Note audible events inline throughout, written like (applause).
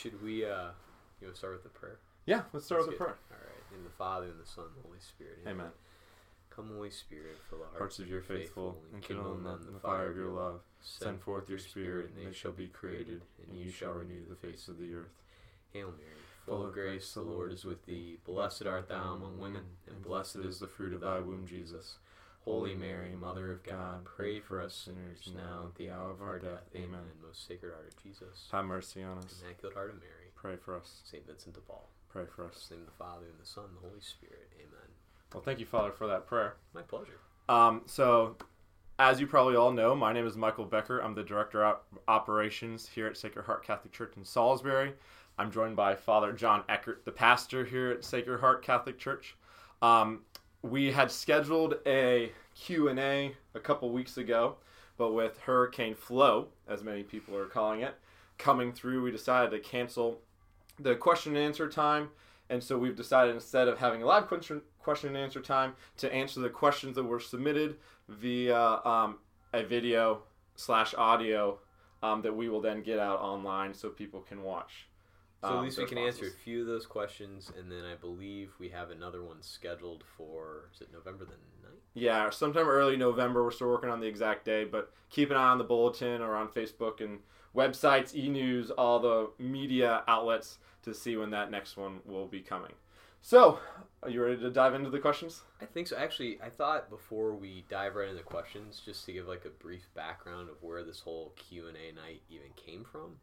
Should we, uh, you know, start with the prayer? Yeah, let's start Let's with the prayer. All right. In the Father, and the Son, and the Holy Spirit. Amen. Come, Holy Spirit, fill the hearts, Hearts of your faithful, and kindle in them the fire of your love. Send forth your Spirit, and they shall be created, and you shall renew the face of the earth. Hail Mary, full of grace, the Lord is with thee. Blessed art thou among women, and blessed is the fruit of thy womb, Jesus. Holy Mary, Mother of God, pray for us sinners now at the hour of our death. Amen. And Most Sacred Heart of Jesus, Have mercy on us. Immaculate Heart of Mary, Pray for us. Saint Vincent de Paul. Pray for In us. the name of the Father, and the Son, and the Holy Spirit. Amen. Well, thank you, Father, for that prayer. My pleasure. Um, so, as you probably all know, my name is Michael Becker. I'm the Director of Operations here at Sacred Heart Catholic Church in Salisbury. I'm joined by Father John Eckert, the pastor here at Sacred Heart Catholic Church. Um, we had scheduled a Q&A a couple weeks ago, but with Hurricane Flo, as many people are calling it, coming through, we decided to cancel the question and answer time. And so we've decided instead of having a live question, question and answer time to answer the questions that were submitted via um, a video slash audio um, that we will then get out online so people can watch. So um, at least the we can answer a few of those questions, and then I believe we have another one scheduled for is it November the 9th? Yeah, sometime early November. We're still working on the exact day, but keep an eye on the bulletin or on Facebook and websites, e news, all the media outlets to see when that next one will be coming. So, are you ready to dive into the questions? I think so. Actually, I thought before we dive right into questions, just to give like a brief background of where this whole Q and A night even came from.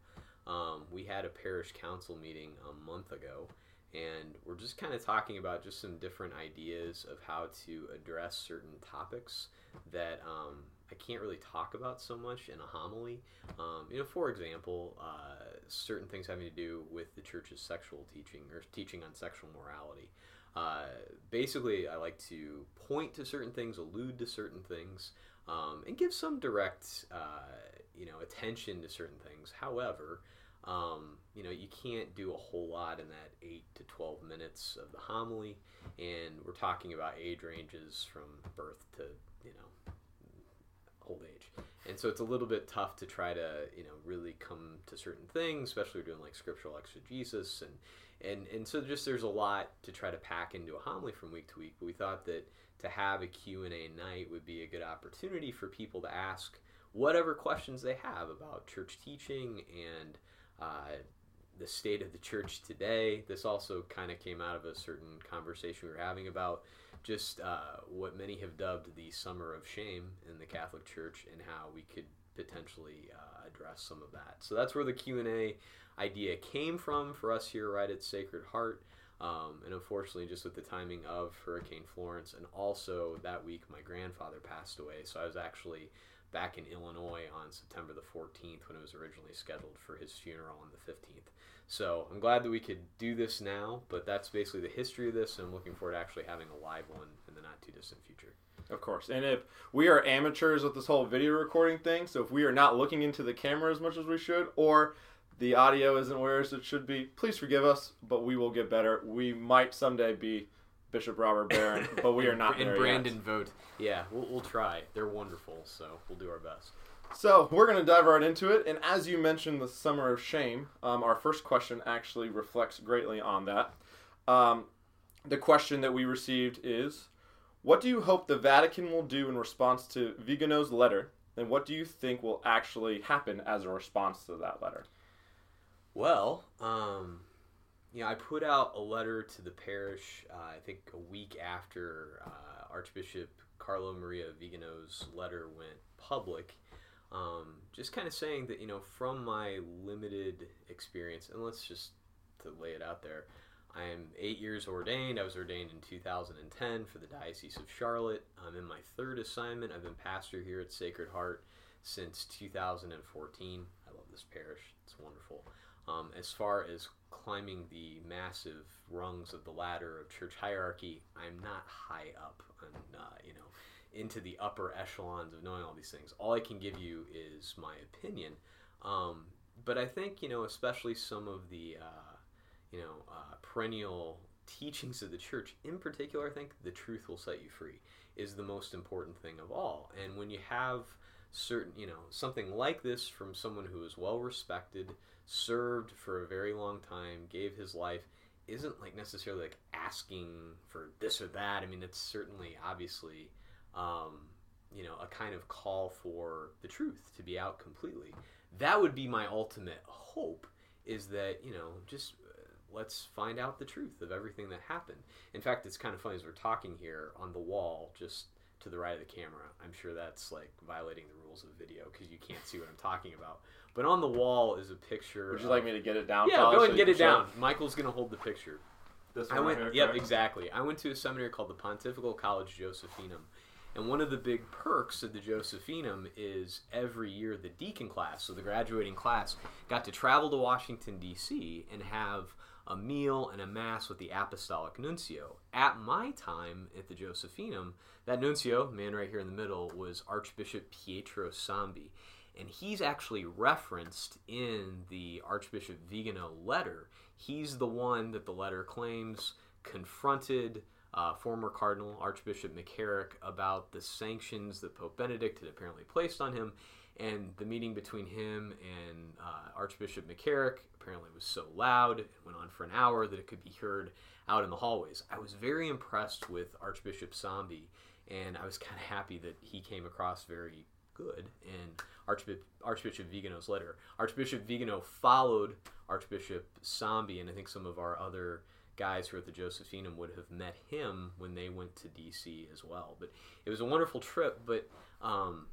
Um, we had a parish council meeting a month ago, and we're just kind of talking about just some different ideas of how to address certain topics that um, I can't really talk about so much in a homily. Um, you know, for example, uh, certain things having to do with the church's sexual teaching or teaching on sexual morality. Uh, basically, I like to point to certain things, allude to certain things, um, and give some direct, uh, you know, attention to certain things. However, um, you know, you can't do a whole lot in that eight to twelve minutes of the homily, and we're talking about age ranges from birth to you know old age. And so it's a little bit tough to try to, you know, really come to certain things, especially doing like scriptural exegesis and and and so just there's a lot to try to pack into a homily from week to week. But we thought that to have a Q&A night would be a good opportunity for people to ask whatever questions they have about church teaching and uh, the state of the church today. This also kind of came out of a certain conversation we were having about just uh, what many have dubbed the summer of shame in the Catholic Church and how we could potentially uh, address some of that. So that's where the Q and A idea came from for us here right at Sacred Heart. Um, and unfortunately, just with the timing of Hurricane Florence, and also that week my grandfather passed away, so I was actually back in Illinois on September the 14th when it was originally scheduled for his funeral on the 15th. So I'm glad that we could do this now, but that's basically the history of this, and I'm looking forward to actually having a live one in the not too distant future. Of course. And if we are amateurs with this whole video recording thing, so if we are not looking into the camera as much as we should, or the audio isn't where it should be, please forgive us, but we will get better. We might someday be Bishop Robert Barron, (laughs) but we are not and there yet. Brandon Vogt. Yeah, we'll, we'll try. They're wonderful, so we'll do our best. So we're going to dive right into it. And as you mentioned, the summer of shame, um, our first question actually reflects greatly on that. Um, the question that we received is What do you hope the Vatican will do in response to Vigano's letter? And what do you think will actually happen as a response to that letter? Well, um, you know, I put out a letter to the parish, uh, I think a week after uh, Archbishop Carlo Maria Vigano's letter went public, um, just kind of saying that, you know, from my limited experience, and let's just to lay it out there, I am eight years ordained. I was ordained in 2010 for the Diocese of Charlotte. I'm in my third assignment. I've been pastor here at Sacred Heart since 2014. I love this parish, it's wonderful. Um, as far as climbing the massive rungs of the ladder of church hierarchy, I'm not high up uh, you know, into the upper echelons of knowing all these things. All I can give you is my opinion. Um, but I think, you know, especially some of the, uh, you know, uh, perennial teachings of the church, in particular, I think the truth will set you free is the most important thing of all. And when you have certain, you know, something like this from someone who is well respected, served for a very long time, gave his life, isn't like necessarily like asking for this or that. I mean, it's certainly obviously, um, you know, a kind of call for the truth to be out completely. That would be my ultimate hope is that, you know, just uh, let's find out the truth of everything that happened. In fact, it's kind of funny as we're talking here on the wall, just to the right of the camera. I'm sure that's like violating the rules of video because you can't see what I'm talking about. But on the wall is a picture. Would you of- like me to get it down? Yeah, go ahead so and get it show? down. Michael's gonna hold the picture. This I went. right here, yep, correct? exactly. I went to a seminary called the Pontifical College Josephinum, and one of the big perks of the Josephinum is every year the deacon class, so the graduating class, got to travel to Washington D.C. and have a meal and a mass with the apostolic nuncio. At my time at the Josephinum, that nuncio, man right here in the middle, was Archbishop Pietro Sambi. And he's actually referenced in the Archbishop Vigano letter. He's the one that the letter claims confronted uh, former Cardinal Archbishop McCarrick about the sanctions that Pope Benedict had apparently placed on him. And the meeting between him and uh, Archbishop McCarrick apparently was so loud, it went on for an hour, that it could be heard out in the hallways. I was very impressed with Archbishop Sambi, and I was kind of happy that he came across very good in Archbishop, Archbishop Vigano's letter. Archbishop Vigano followed Archbishop Sambi, and I think some of our other guys who are at the Josephinum would have met him when they went to D.C. as well. But it was a wonderful trip. But um,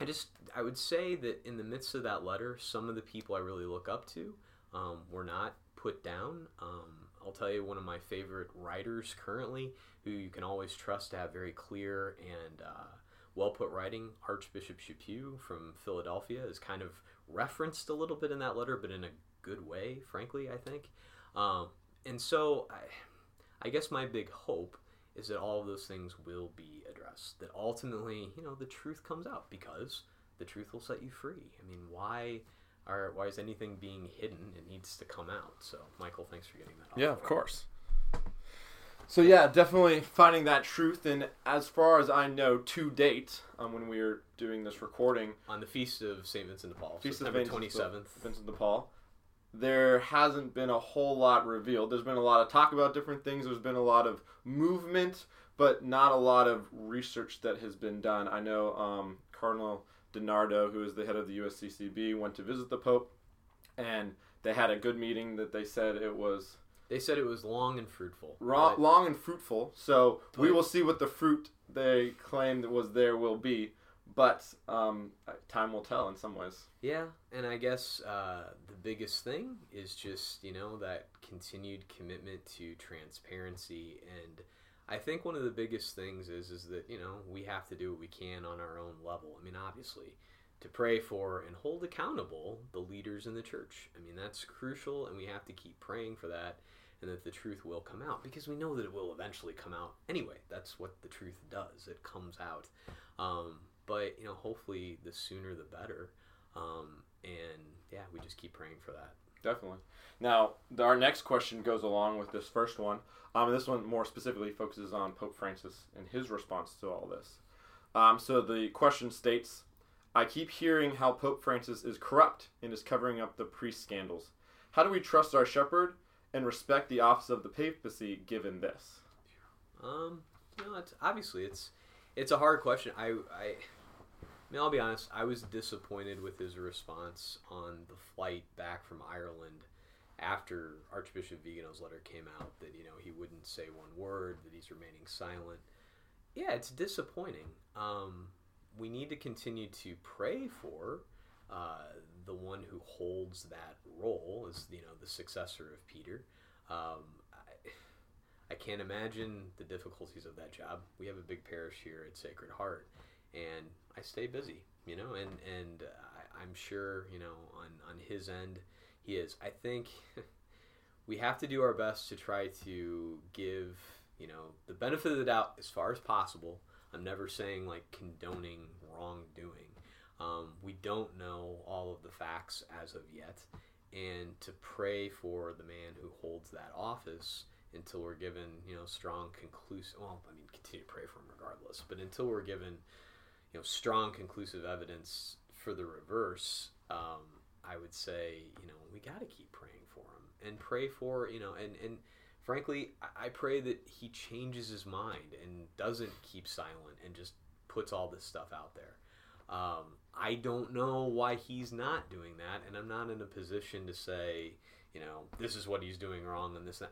I just I would say that in the midst of that letter, some of the people I really look up to um, were not put down. Um, I'll tell you one of my favorite writers currently, who you can always trust to have very clear and uh, well put writing. Archbishop Chaput from Philadelphia is kind of referenced a little bit in that letter, but in a good way, frankly. I think. Um, and so I, I guess my big hope is that all of those things will be That ultimately, you know, the truth comes out because the truth will set you free. I mean, why are why is anything being hidden? It needs to come out. So, Michael, thanks for getting that. off Yeah, of course. So yeah, definitely finding that truth. And as far as I know, to date, um, when we were doing this recording, On the feast of Saint Vincent de Paul, Feast of September Vincent twenty de- Vincent de Paul, there hasn't been a whole lot revealed. There's been a lot of talk about different things. There's been a lot of movement, but not a lot of research that has been done. I know um, Cardinal DiNardo, who is the head of the USCCB, went to visit the Pope, and they had a good meeting. That they said it was They said it was long and fruitful. Long and fruitful. So we will see what the fruit they claim that was there will be. But um, time will tell in some ways. Yeah, and I guess uh, the biggest thing is just you know that continued commitment to transparency, and I think one of the biggest things is is that you know we have to do what we can on our own level. I mean, obviously, to pray for and hold accountable the leaders in the church. I mean, that's crucial, and we have to keep praying for that, and that the truth will come out because we know that it will eventually come out anyway. That's what the truth does; it comes out. Um, but you know, hopefully, the sooner the better. Um, and yeah, we just keep praying for that. Definitely. Now, our next question goes along with this first one. Um, this one more specifically focuses on Pope Francis and his response to all this. Um, so the question states I keep hearing how Pope Francis is corrupt and is covering up the priest scandals. How do we trust our shepherd and respect the office of the papacy given this? Um, you know, it's obviously it's it's a hard question. I I, I mean, I'll be honest. I was disappointed with his response on the flight back from Ireland after Archbishop Vigano's letter came out that you know he wouldn't say one word, that he's remaining silent. Yeah, it's disappointing. Um, we need to continue to pray for uh, the one who holds that role as you know the successor of Peter. Um, I, I can't imagine the difficulties of that job. We have a big parish here at Sacred Heart, and I stay busy, you know, and and I, I'm sure you know on on his end he is. I think (laughs) we have to do our best to try to give you know the benefit of the doubt as far as possible. I'm never saying like condoning wrongdoing. Um, we don't know all of the facts as of yet, and to pray for the man who holds that office until we're given, you know, strong conclusive. Well, I mean, continue to pray for him regardless, but until we're given, know strong conclusive evidence for the reverse, um, I would say you know we got to keep praying for him and pray for you know and and frankly I pray that he changes his mind and doesn't keep silent and just puts all this stuff out there. Um, I don't know why he's not doing that, and I'm not in a position to say, you know, this is what he's doing wrong and this.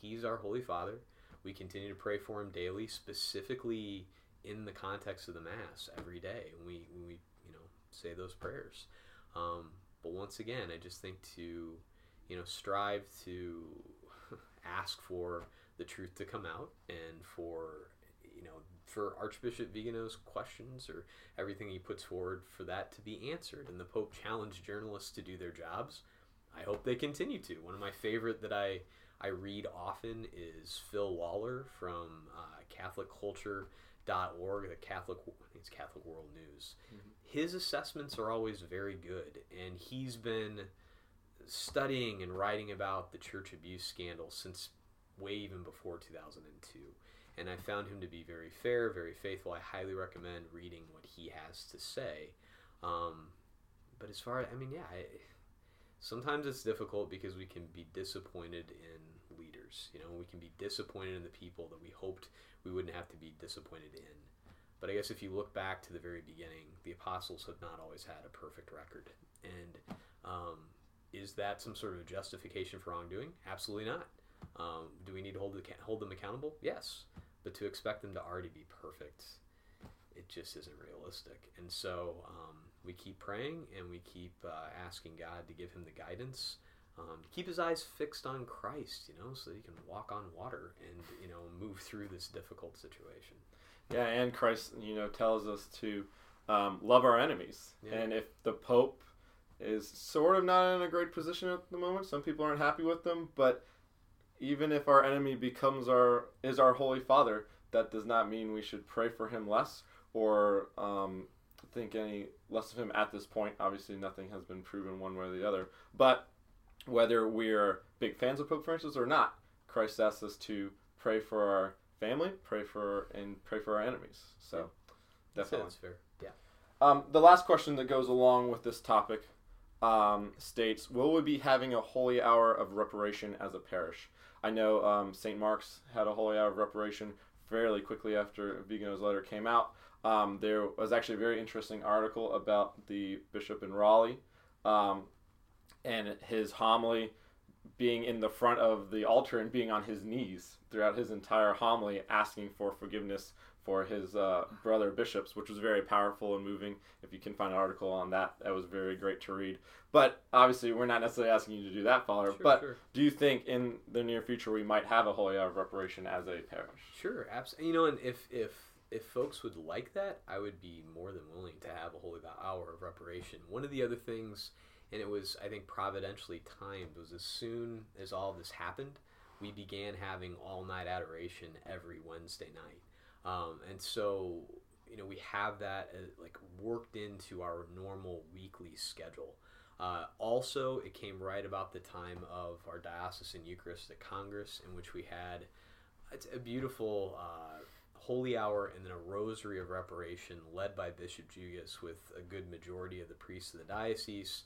He's our Holy Father. We continue to pray for him daily, specifically in the context of the Mass every day. When we, when we you know, say those prayers. Um, but once again, I just think to, you know, strive to (laughs) ask for the truth to come out and for you know for Archbishop Vigano's questions or everything he puts forward for that to be answered. And the Pope challenged journalists to do their jobs. I hope they continue to. One of my favorite that I I read often is Phil Lawler from uh, CatholicCulture.org, the Catholic it's Catholic World News. Mm-hmm. His assessments are always very good, and he's been studying and writing about the church abuse scandal since way even before 2002 and I found him to be very fair, very faithful. I highly recommend reading what he has to say. Um, but as far, I mean, yeah, I, sometimes it's difficult because we can be disappointed in leaders. You know, we can be disappointed in the people that we hoped we wouldn't have to be disappointed in. But I guess if you look back to the very beginning, the apostles have not always had a perfect record. And um, is that some sort of justification for wrongdoing? Absolutely not. Um, do we need to hold, the, hold them accountable? Yes. But to expect them to already be perfect, it just isn't realistic. And so um, we keep praying and we keep uh, asking God to give him the guidance, um, to keep his eyes fixed on Christ, you know, so that he can walk on water and, you know, move through this difficult situation. Yeah, and Christ, you know, tells us to um, love our enemies. Yeah. And if the Pope is sort of not in a great position at the moment, some people aren't happy with them, but even if our enemy becomes our is our holy father that does not mean we should pray for him less or um, think any less of him at this point obviously nothing has been proven one way or the other but whether we're big fans of pope francis or not christ asks us to pray for our family pray for and pray for our enemies so yeah. definitely that's fair yeah um, the last question that goes along with this topic um, states will we be having a holy hour of reparation as a parish I know um, St. Mark's had a holy hour of reparation fairly quickly after Vigano's letter came out. Um, there was actually a very interesting article about the bishop in Raleigh um, and his homily being in the front of the altar and being on his knees throughout his entire homily, asking for forgiveness for his uh, brother bishops, which was very powerful and moving. If you can find an article on that, that was very great to read. But obviously, we're not necessarily asking you to do that, Father. Sure, but sure. do you think in the near future we might have a holy hour of reparation as a parish? Sure, absolutely. You know, and if if if folks would like that, I would be more than willing to have a holy hour of reparation. One of the other things, and it was I think providentially timed, was as soon as all this happened, we began having all night adoration every Wednesday night um, and so, you know, we have that uh, like worked into our normal weekly schedule. Uh, also, it came right about the time of our diocesan Eucharistic Congress, in which we had it's a beautiful uh, holy hour and then a rosary of reparation led by Bishop Jugis with a good majority of the priests of the diocese.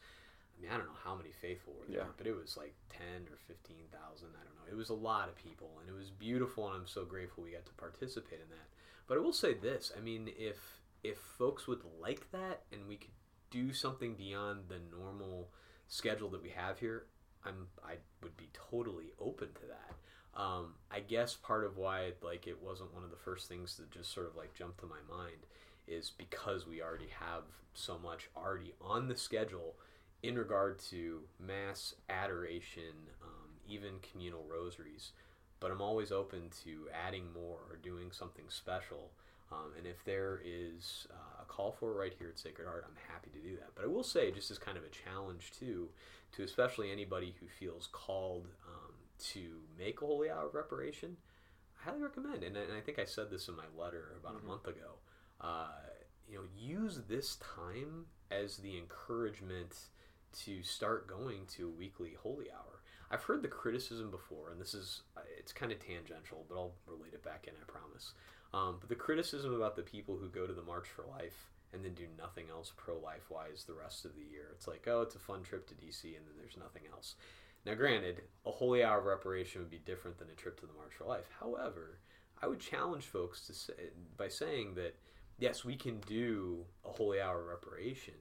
I mean, I don't know how many faithful were there, yeah. but it was like 10 or 15,000. I don't know. It was a lot of people, and it was beautiful, and I'm so grateful we got to participate in that. But I will say this I mean, if if folks would like that and we could do something beyond the normal schedule that we have here, I'm I would be totally open to that. Um, I guess part of why like it wasn't one of the first things that just sort of like jumped to my mind is because we already have so much already on the schedule in regard to mass adoration, um, even communal rosaries. But I'm always open to adding more or doing something special. Um, and if there is uh, a call for it right here at Sacred Heart, I'm happy to do that. But I will say, just as kind of a challenge too, to especially anybody who feels called um, to make a holy hour of reparation, I highly recommend. And, and I think I said this in my letter about mm-hmm. a month ago. Uh, you know, use this time as the encouragement to start going to weekly holy hour. I've heard the criticism before, and this is uh, it's kind of tangential, but I'll relate it back in. I promise. Um, but the criticism about the people who go to the March for Life and then do nothing else pro life wise the rest of the year. It's like, oh, it's a fun trip to DC and then there's nothing else. Now, granted, a holy hour of reparation would be different than a trip to the March for Life. However, I would challenge folks to say, by saying that yes, we can do a holy hour reparation,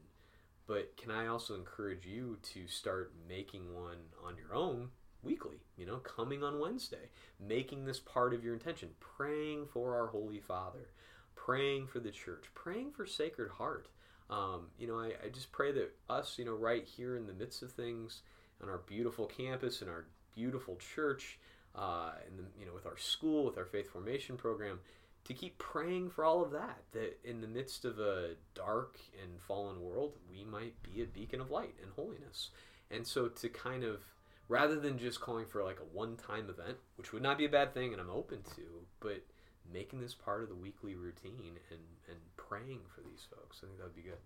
but can I also encourage you to start making one on your own weekly? You know, coming on Wednesday, making this part of your intention, praying for our Holy Father, praying for the church, praying for Sacred Heart. Um, you know, I, I just pray that us, you know, right here in the midst of things on our beautiful campus and our beautiful church, uh, and you know, with our school, with our faith formation program, to keep praying for all of that. That in the midst of a dark and fallen world, we might be a beacon of light and holiness. And so to kind of rather than just calling for like a one-time event, which would not be a bad thing, and I'm open to, but making this part of the weekly routine and and praying for these folks, I think that would be good.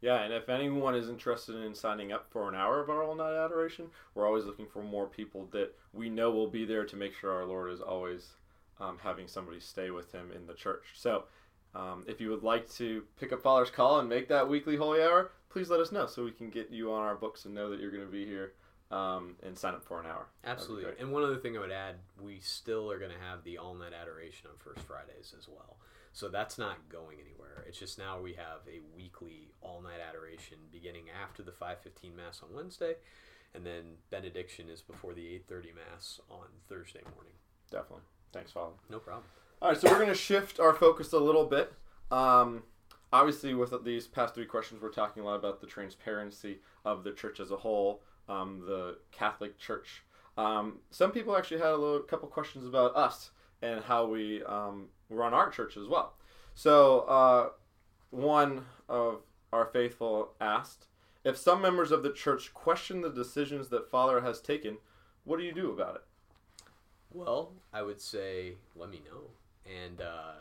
Yeah, and if anyone is interested in signing up for an hour of our all night adoration, we're always looking for more people that we know will be there to make sure our Lord is always um, having somebody stay with him in the church. So, um, if you would like to pick up Father's call and make that weekly holy hour, please let us know so we can get you on our books and know that you're going to be here um, and sign up for an hour. Absolutely. And one other thing I would add, we still are going to have the all night adoration on First Fridays as well. So that's not going anywhere. It's just now we have a weekly all night adoration beginning after the 5:15 mass on Wednesday, and then benediction is before the 8:30 mass on Thursday morning. Definitely. Thanks, Father. No problem. All right, so we're going to shift our focus a little bit. Um, obviously, with these past three questions, we're talking a lot about the transparency of the church as a whole, um, the Catholic Church. Um, some people actually had a little, couple questions about us and how we um, run our church as well. So, uh, one of our faithful asked, if some members of the church question the decisions that Father has taken, what do you do about it? Well, I would say let me know, and uh,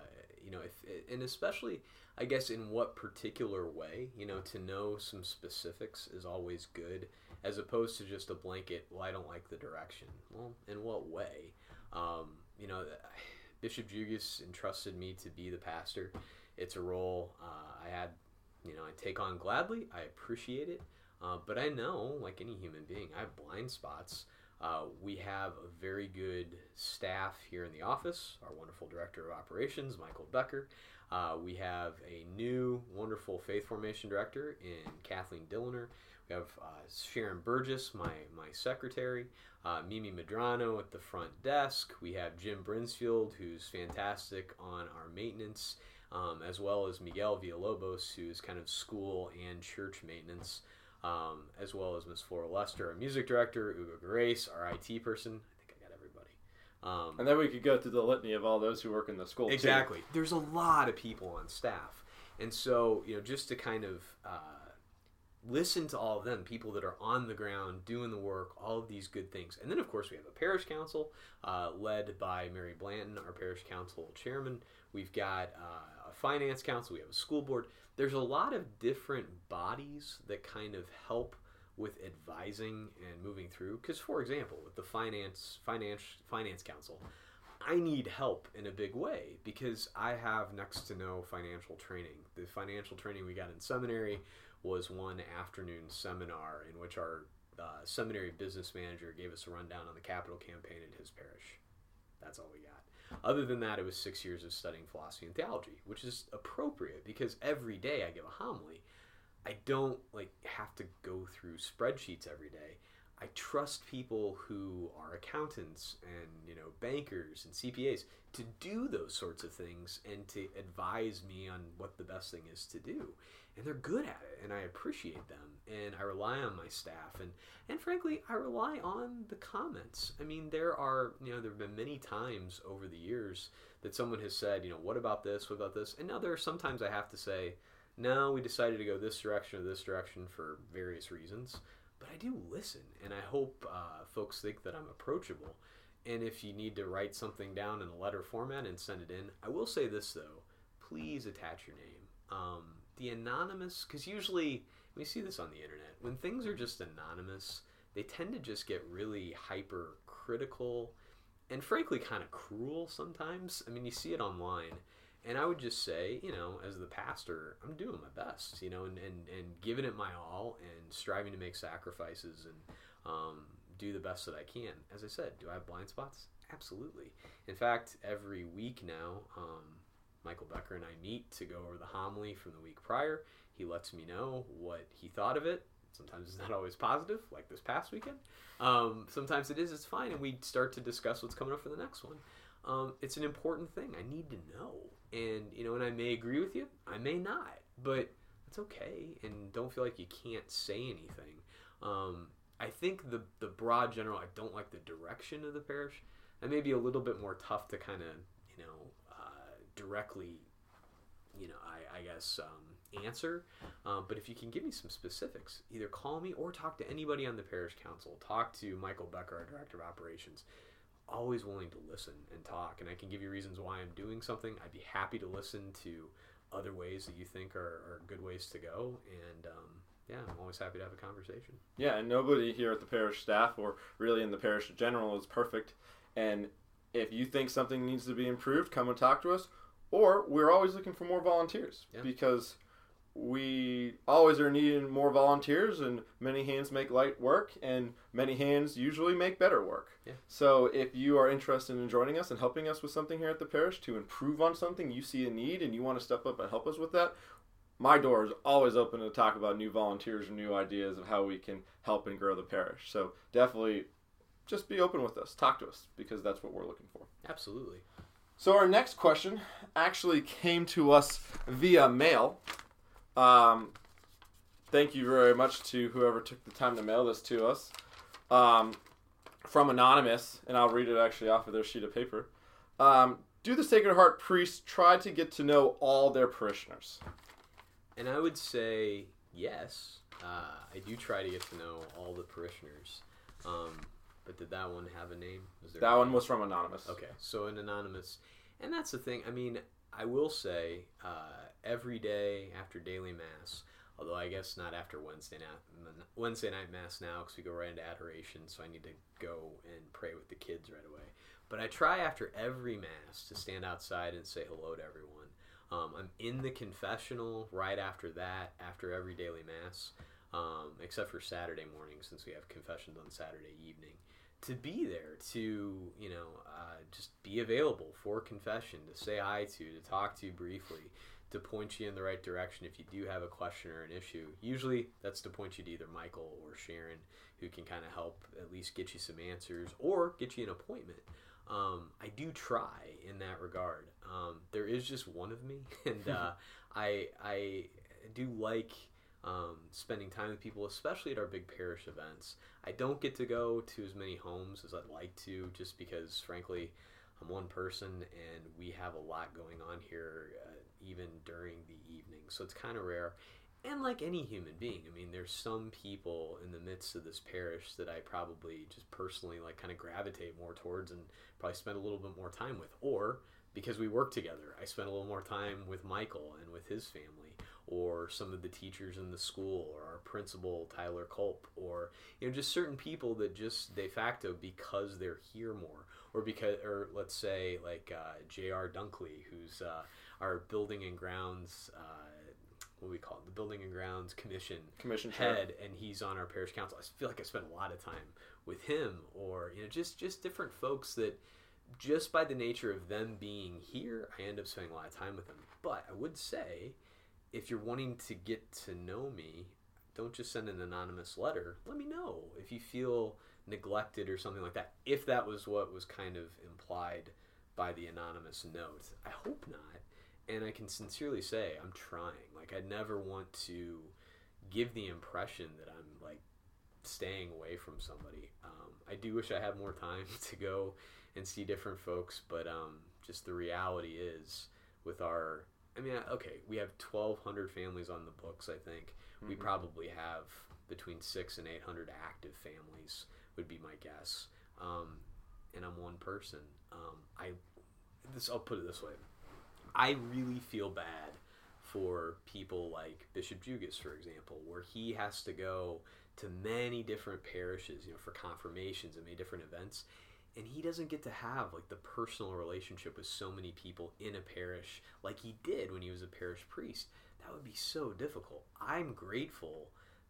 you know, if and especially, I guess, in what particular way, you know, to know some specifics is always good, as opposed to just a blanket. Well, I don't like the direction. Well, in what way? Um, you know, (sighs) Bishop Jugis entrusted me to be the pastor. It's a role uh, I had, you know, I take on gladly. I appreciate it, uh, but I know, like any human being, I have blind spots. Uh, we have a very good staff here in the office. Our wonderful director of operations, Michael Becker. Uh, we have a new wonderful faith formation director in Kathleen Dilliner. We have uh, Sharon Burgess, my my secretary. Uh, Mimi Madrano at the front desk. We have Jim Brinsfield, who's fantastic on our maintenance, um, as well as Miguel Villalobos, who's kind of school and church maintenance um, as well as Miss Flora Lester, our music director, Ugo Grace, our IT person. I think I got everybody. Um, and then we could go through the litany of all those who work in the school. Exactly. Too. There's a lot of people on staff, and so you know, just to kind of uh, listen to all of them, people that are on the ground doing the work, all of these good things, and then of course we have a parish council uh, led by Mary Blanton, our parish council chairman. We've got uh, a finance council. We have a school board there's a lot of different bodies that kind of help with advising and moving through. Because for example with the finance finance finance council i need help in a big way because i have next to no financial training. The financial training we got in seminary was one afternoon seminar in which our uh, seminary business manager gave us a rundown on the capital campaign in his parish. That's all we got other than that, it was six years of studying philosophy and theology, which is appropriate because every day I give a homily. I don't like have to go through spreadsheets every day. I trust people who are accountants and you know bankers and CPAs to do those sorts of things and to advise me on what the best thing is to do. And they're good at it and I appreciate them and I rely on my staff and and frankly I rely on the comments. I mean there are you know there have been many times over the years that someone has said, you know, what about this? What about this? And now there are sometimes I have to say, no, we decided to go this direction or this direction for various reasons but I do listen, and I hope uh, folks think that I'm approachable. And if you need to write something down in a letter format and send it in, I will say this though: please attach your name. Um, the anonymous, because usually we see this on the internet. When things are just anonymous, they tend to just get really hyper critical and frankly kind of cruel sometimes. I mean, you see it online. And I would just say, you know, as the pastor, I'm doing my best, you know, and, and, and giving it my all and striving to make sacrifices and um, do the best that I can. As I said, do I have blind spots? Absolutely. In fact, every week now, um, Michael Becker and I meet to go over the homily from the week prior. He lets me know what he thought of it. Sometimes it's not always positive, like this past weekend. Um, sometimes it is, it's fine, and we start to discuss what's coming up for the next one. Um, it's an important thing. I need to know. And, you know, and I may agree with you, I may not, but that's okay. And don't feel like you can't say anything. Um, I think the, the broad general, I don't like the direction of the parish. That may be a little bit more tough to kind of, you know, uh, directly, you know, I, I guess, um, answer. Um, but if you can give me some specifics, either call me or talk to anybody on the parish council. Talk to Michael Becker, our director of operations always willing to listen and talk, and I can give you reasons why I'm doing something. I'd be happy to listen to other ways that you think are, are good ways to go, and um, yeah, I'm always happy to have a conversation. Yeah, and nobody here at the parish staff or really in the parish in general is perfect. And if you think something needs to be improved, come and talk to us. Or we're always looking for more volunteers Yeah. because we always are needing more volunteers, and many hands make light work, and many hands usually make better work. Yeah. So if you are interested in joining us and helping us with something here at the parish to improve on something you see a need and you want to step up and help us with that, my door is always open to talk about new volunteers and new ideas of how we can help and grow the parish. So definitely just be open with us. Talk to us because that's what we're looking for. Absolutely. So our next question actually came to us via mail. Um, thank you very much to whoever took the time to mail this to us. Um, from Anonymous, and I'll read it actually off of their sheet of paper. Um, do the Sacred Heart priests try to get to know all their parishioners? And I would say yes. Uh, I do try to get to know all the parishioners. Um, but did that one have a name? That one name? was from Anonymous. Okay, so an anonymous, and that's the thing. I mean, I will say uh, every day after daily mass, although I guess not after Wednesday night Wednesday night mass now because we go right into adoration, so I need to go and pray with the kids right away. But I try after every mass to stand outside and say hello to everyone. Um, I'm in the confessional right after that, after every daily mass, um, except for Saturday morning since we have confessions on Saturday evening to be there to you know uh, just be available for confession to say hi to to talk to you briefly to point you in the right direction if you do have a question or an issue. Usually that's to point you to either michael or sharon who can kind of help at least get you some answers or get you an appointment. Um, i do try in that regard. Um, there is just one of me (laughs) and uh, (laughs) i i do like um, spending time with people, especially at our big parish events. I don't get to go to as many homes as I'd like to, just because, frankly, I'm one person and we have a lot going on here, uh, even during the evening. So it's kind of rare. And like any human being, I mean, there's some people in the midst of this parish that I probably just personally like kind of gravitate more towards and probably spend a little bit more time with. Or because we work together, I spend a little more time with Michael and with his family or some of the teachers in the school or our principal Tyler Culp or you know just certain people that just de facto because they're here more or because or let's say like uh, J.R. Dunkley who's uh, our building and grounds uh, what we call it? The building and grounds commission Commission head and he's on our parish council. I feel like I spent a lot of time with him or you know just just different folks that just by the nature of them being here I end up spending a lot of time with them. But I would say if you're wanting to get to know me, don't just send an anonymous letter. Let me know if you feel neglected or something like that. If that was what was kind of implied by the anonymous note, I hope not. And I can sincerely say I'm trying. Like I never want to give the impression that I'm like staying away from somebody. Um, I do wish I had more time (laughs) to go and see different folks, but um, just the reality is with our I mean, okay, we have 1,200 families on the books, I think. We Mhm. probably have between six and 800 active families, would be my guess. Um, and I'm one person. Um, I this I'll put it this way. I really feel bad for people like Bishop Jugis, for example, where he has to go to many different parishes, you know, for confirmations and many different events. And he doesn't get to have like the personal relationship with so many people in a parish like he did when he was a parish priest. That would be so difficult. I'm grateful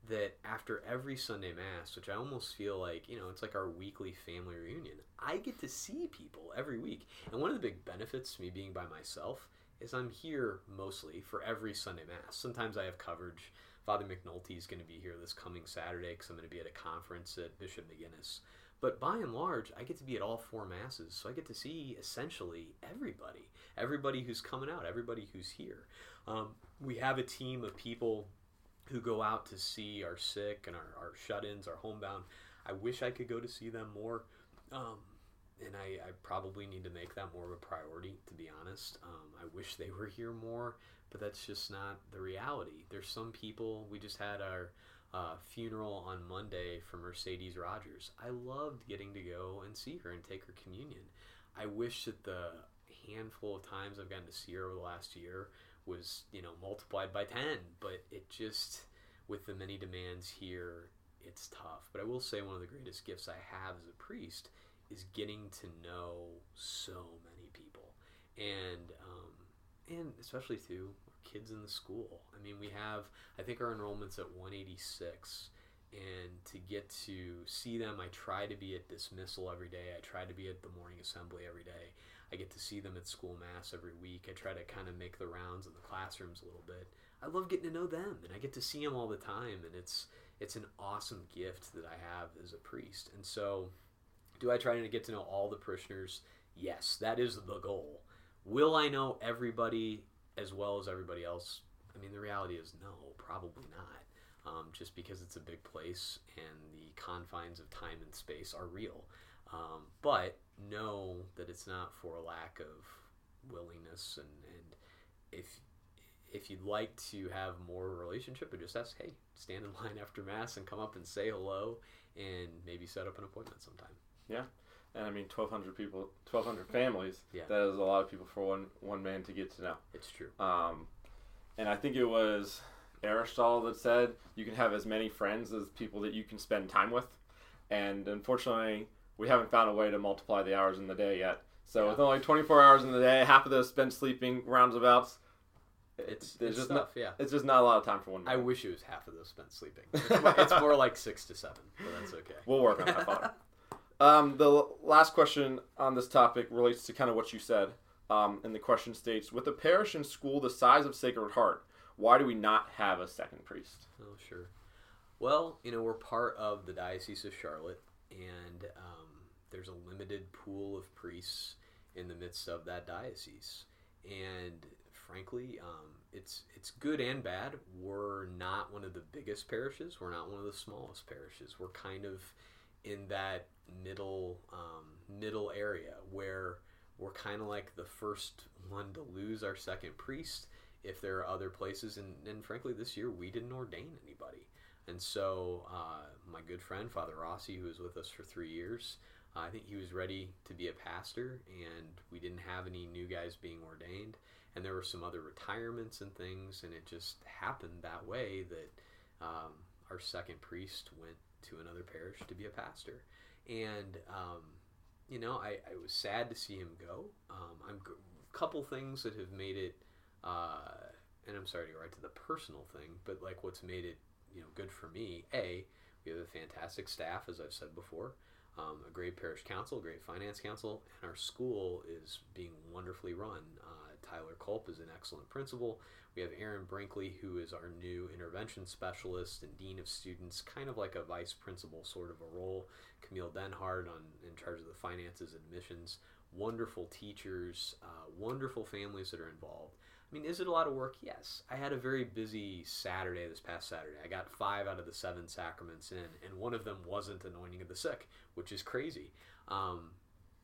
that after every sunday mass which i almost feel like you know it's like our weekly family reunion i get to see people every week. And one of the big benefits to me being by myself is i'm here mostly for every sunday mass. Sometimes i have coverage. Father mcnulty is going to be here this coming saturday because i'm going to be at a conference at bishop mcguinness but by and large, I get to be at all four masses, so I get to see essentially everybody, everybody who's coming out, everybody who's here. Um, we have a team of people who go out to see our sick and our, our shut-ins, our homebound. I wish I could go to see them more, um, and I, I, probably need to make that more of a priority. To be honest, um, I wish they were here more, but that's just not the reality. There's some people. We just had our uh, funeral on Monday for Mercedes Rogers. I loved getting to go and see her and take her communion. I wish that the handful of times I've gotten to see her over the last year was, you know, multiplied by 10, but it just, with the many demands here, it's tough. But I will say one of the greatest gifts I have as a priest is getting to know so many people. And, um, and especially too kids in the school. I mean, we have, I think our enrollment's at 186. And to get to see them, I try to be at dismissal every day. I try to be at the morning assembly every day. I get to see them at school mass every week. I try to kind of make the rounds in the classrooms a little bit. I love getting to know them, and I get to see them all the time, and it's it's an awesome gift that I have as a priest. And so, do I try to get to know all the parishioners? Yes, that is the goal. Will I know everybody as well as everybody else? I mean, the reality is no, probably not. Um, just because it's a big place and the confines of time and space are real. Um, but know that it's not for a lack of willingness and, and if if you'd like to have more relationship just ask hey stand in (laughs) line after mass and come up and say hello and maybe set up an appointment sometime yeah and I mean, twelve hundred people, twelve hundred families. Yeah. that is a lot of people for one one man to get to know. It's true. Um, and I think it was Aristotle that said you can have as many friends as people that you can spend time with, and unfortunately, we haven't found a way to multiply the hours in the day yet. So yeah. with only twenty four hours in the day, half of those spent sleeping roundabouts. It's, it's just tough, not, yeah. It's just not a lot of time for one. Man. I wish it was half of those spent sleeping. It's more, it's more like six to seven, but that's okay. We'll work on that. (laughs) Um, the last question on this topic relates to kind of what you said. Um, and the question states With a parish and school the size of Sacred Heart, why do we not have a second priest? Oh, sure. Well, you know, we're part of the Diocese of Charlotte, and um, there's a limited pool of priests in the midst of that diocese. And frankly, um, it's it's good and bad. We're not one of the biggest parishes. We're not one of the smallest parishes. We're kind of in that middle um, middle area where we're kind of like the first one to lose our second priest if there are other places. And, and frankly this year we didn't ordain anybody. And so uh, my good friend father rossi who was with us for three years uh, i think he was ready to be a pastor and we didn't have any new guys being ordained. And there were some other retirements and things and it just happened that way that um, our second priest went to another parish to be a pastor and um, you know, I, I was sad to see him go. Um, I'm a couple things that have made it, uh, and I'm sorry to go right to the personal thing, but like what's made it, you know, good for me. A, we have a fantastic staff, as I've said before, um, a great parish council, great finance council, and our school is being wonderfully run. Uh, Tyler Culp is an excellent principal. We have Aaron Brinkley, who is our new intervention specialist and dean of students, kind of like a vice principal sort of a role. Camille Denhard on in charge of the finances, and admissions. Wonderful teachers, uh, wonderful families that are involved. I mean, is it a lot of work? Yes. I had a very busy Saturday this past Saturday. I got five out of the seven sacraments in, and one of them wasn't anointing of the sick, which is crazy. Um,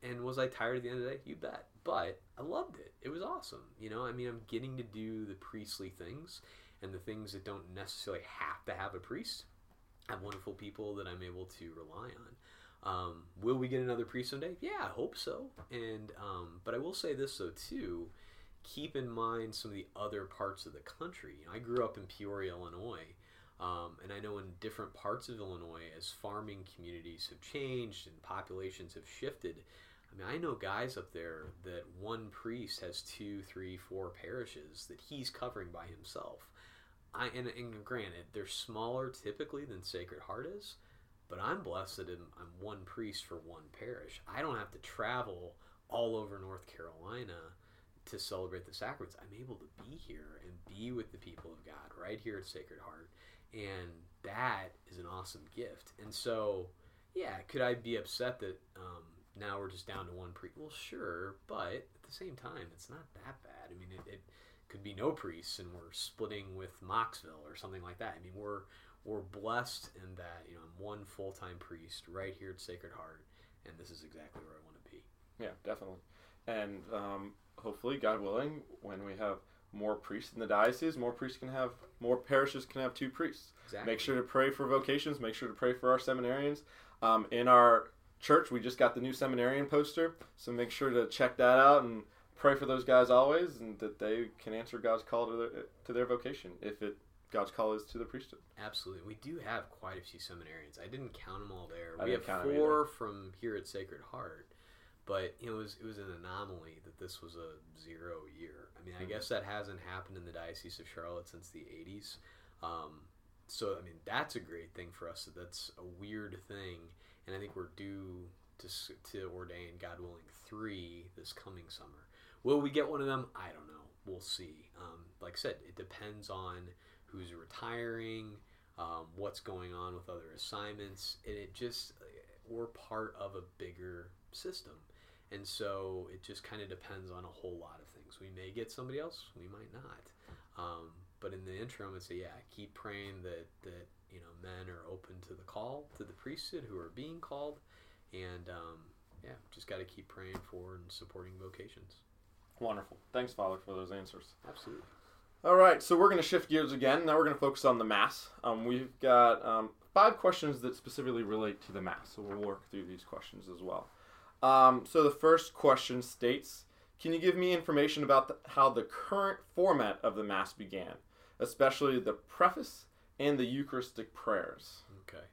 and was I tired at the end of the day? You bet. But I loved it. It was awesome. You know, I mean, I'm getting to do the priestly things and the things that don't necessarily have to have a priest. I have wonderful people that I'm able to rely on. Um, will we get another priest someday? Yeah, I hope so. And um, but I will say this though too. Keep in mind some of the other parts of the country. You know, I grew up in Peoria, Illinois. Um, and I know in different parts of Illinois, as farming communities have changed and populations have shifted, I mean, I know guys up there that one priest has two, three, four parishes that he's covering by himself. I and, and granted, they're smaller typically than Sacred Heart is, but I'm blessed that I'm, I'm one priest for one parish. I don't have to travel all over North Carolina to celebrate the sacraments. I'm able to be here and be with the people of God right here at Sacred Heart, and that is an awesome gift. And so, yeah, could I be upset that um, now we're just down to one priest? Well, sure, but at the same time, it's not that bad. I mean, it, it could be no priests, and we're splitting with Mocksville or something like that. I mean, we're we're blessed in that you know I'm one full time priest right here at Sacred Heart, and this is exactly where I want to be. Yeah, definitely. And um, hopefully, God willing, when we have more priests in the diocese, more priests can have more parishes can have two priests. Exactly. Make sure to pray for vocations. Make sure to pray for our seminarians. Um, in our church, we just got the new seminarian poster, so make sure to check that out and pray for those guys always, and that they can answer God's call to their to their vocation if it God's call is to the priesthood. Absolutely, we do have quite a few seminarians. I didn't count them all there. I we have four from here at Sacred Heart, but it was it was an anomaly that this was a zero year. I mean, I Mhm. guess that hasn't happened in the Diocese of Charlotte since the '80s. Um, so I mean, that's a great thing for us. That's a weird thing, and I think we're due to to ordain, God willing, three this coming summer. Will we get one of them? I don't know. We'll see. Um, like I said, it depends on who's retiring, um, what's going on with other assignments, and it just we're part of a bigger system, and so it just kind of depends on a whole lot of things. We may get somebody else, we might not. Um, but in the interim, I'd say, yeah, keep praying that that you know men are open to the call to the priesthood who are being called, and um, yeah, just got to keep praying for and supporting vocations. Wonderful. Thanks, Father, for those answers. Absolutely. All right, so we're going to shift gears again. Now we're going to focus on the Mass. Um, we've got um, five questions that specifically relate to the Mass, so we'll work through these questions as well. Um, so the first question states Can you give me information about the, how the current format of the Mass began, especially the preface and the Eucharistic prayers? Okay.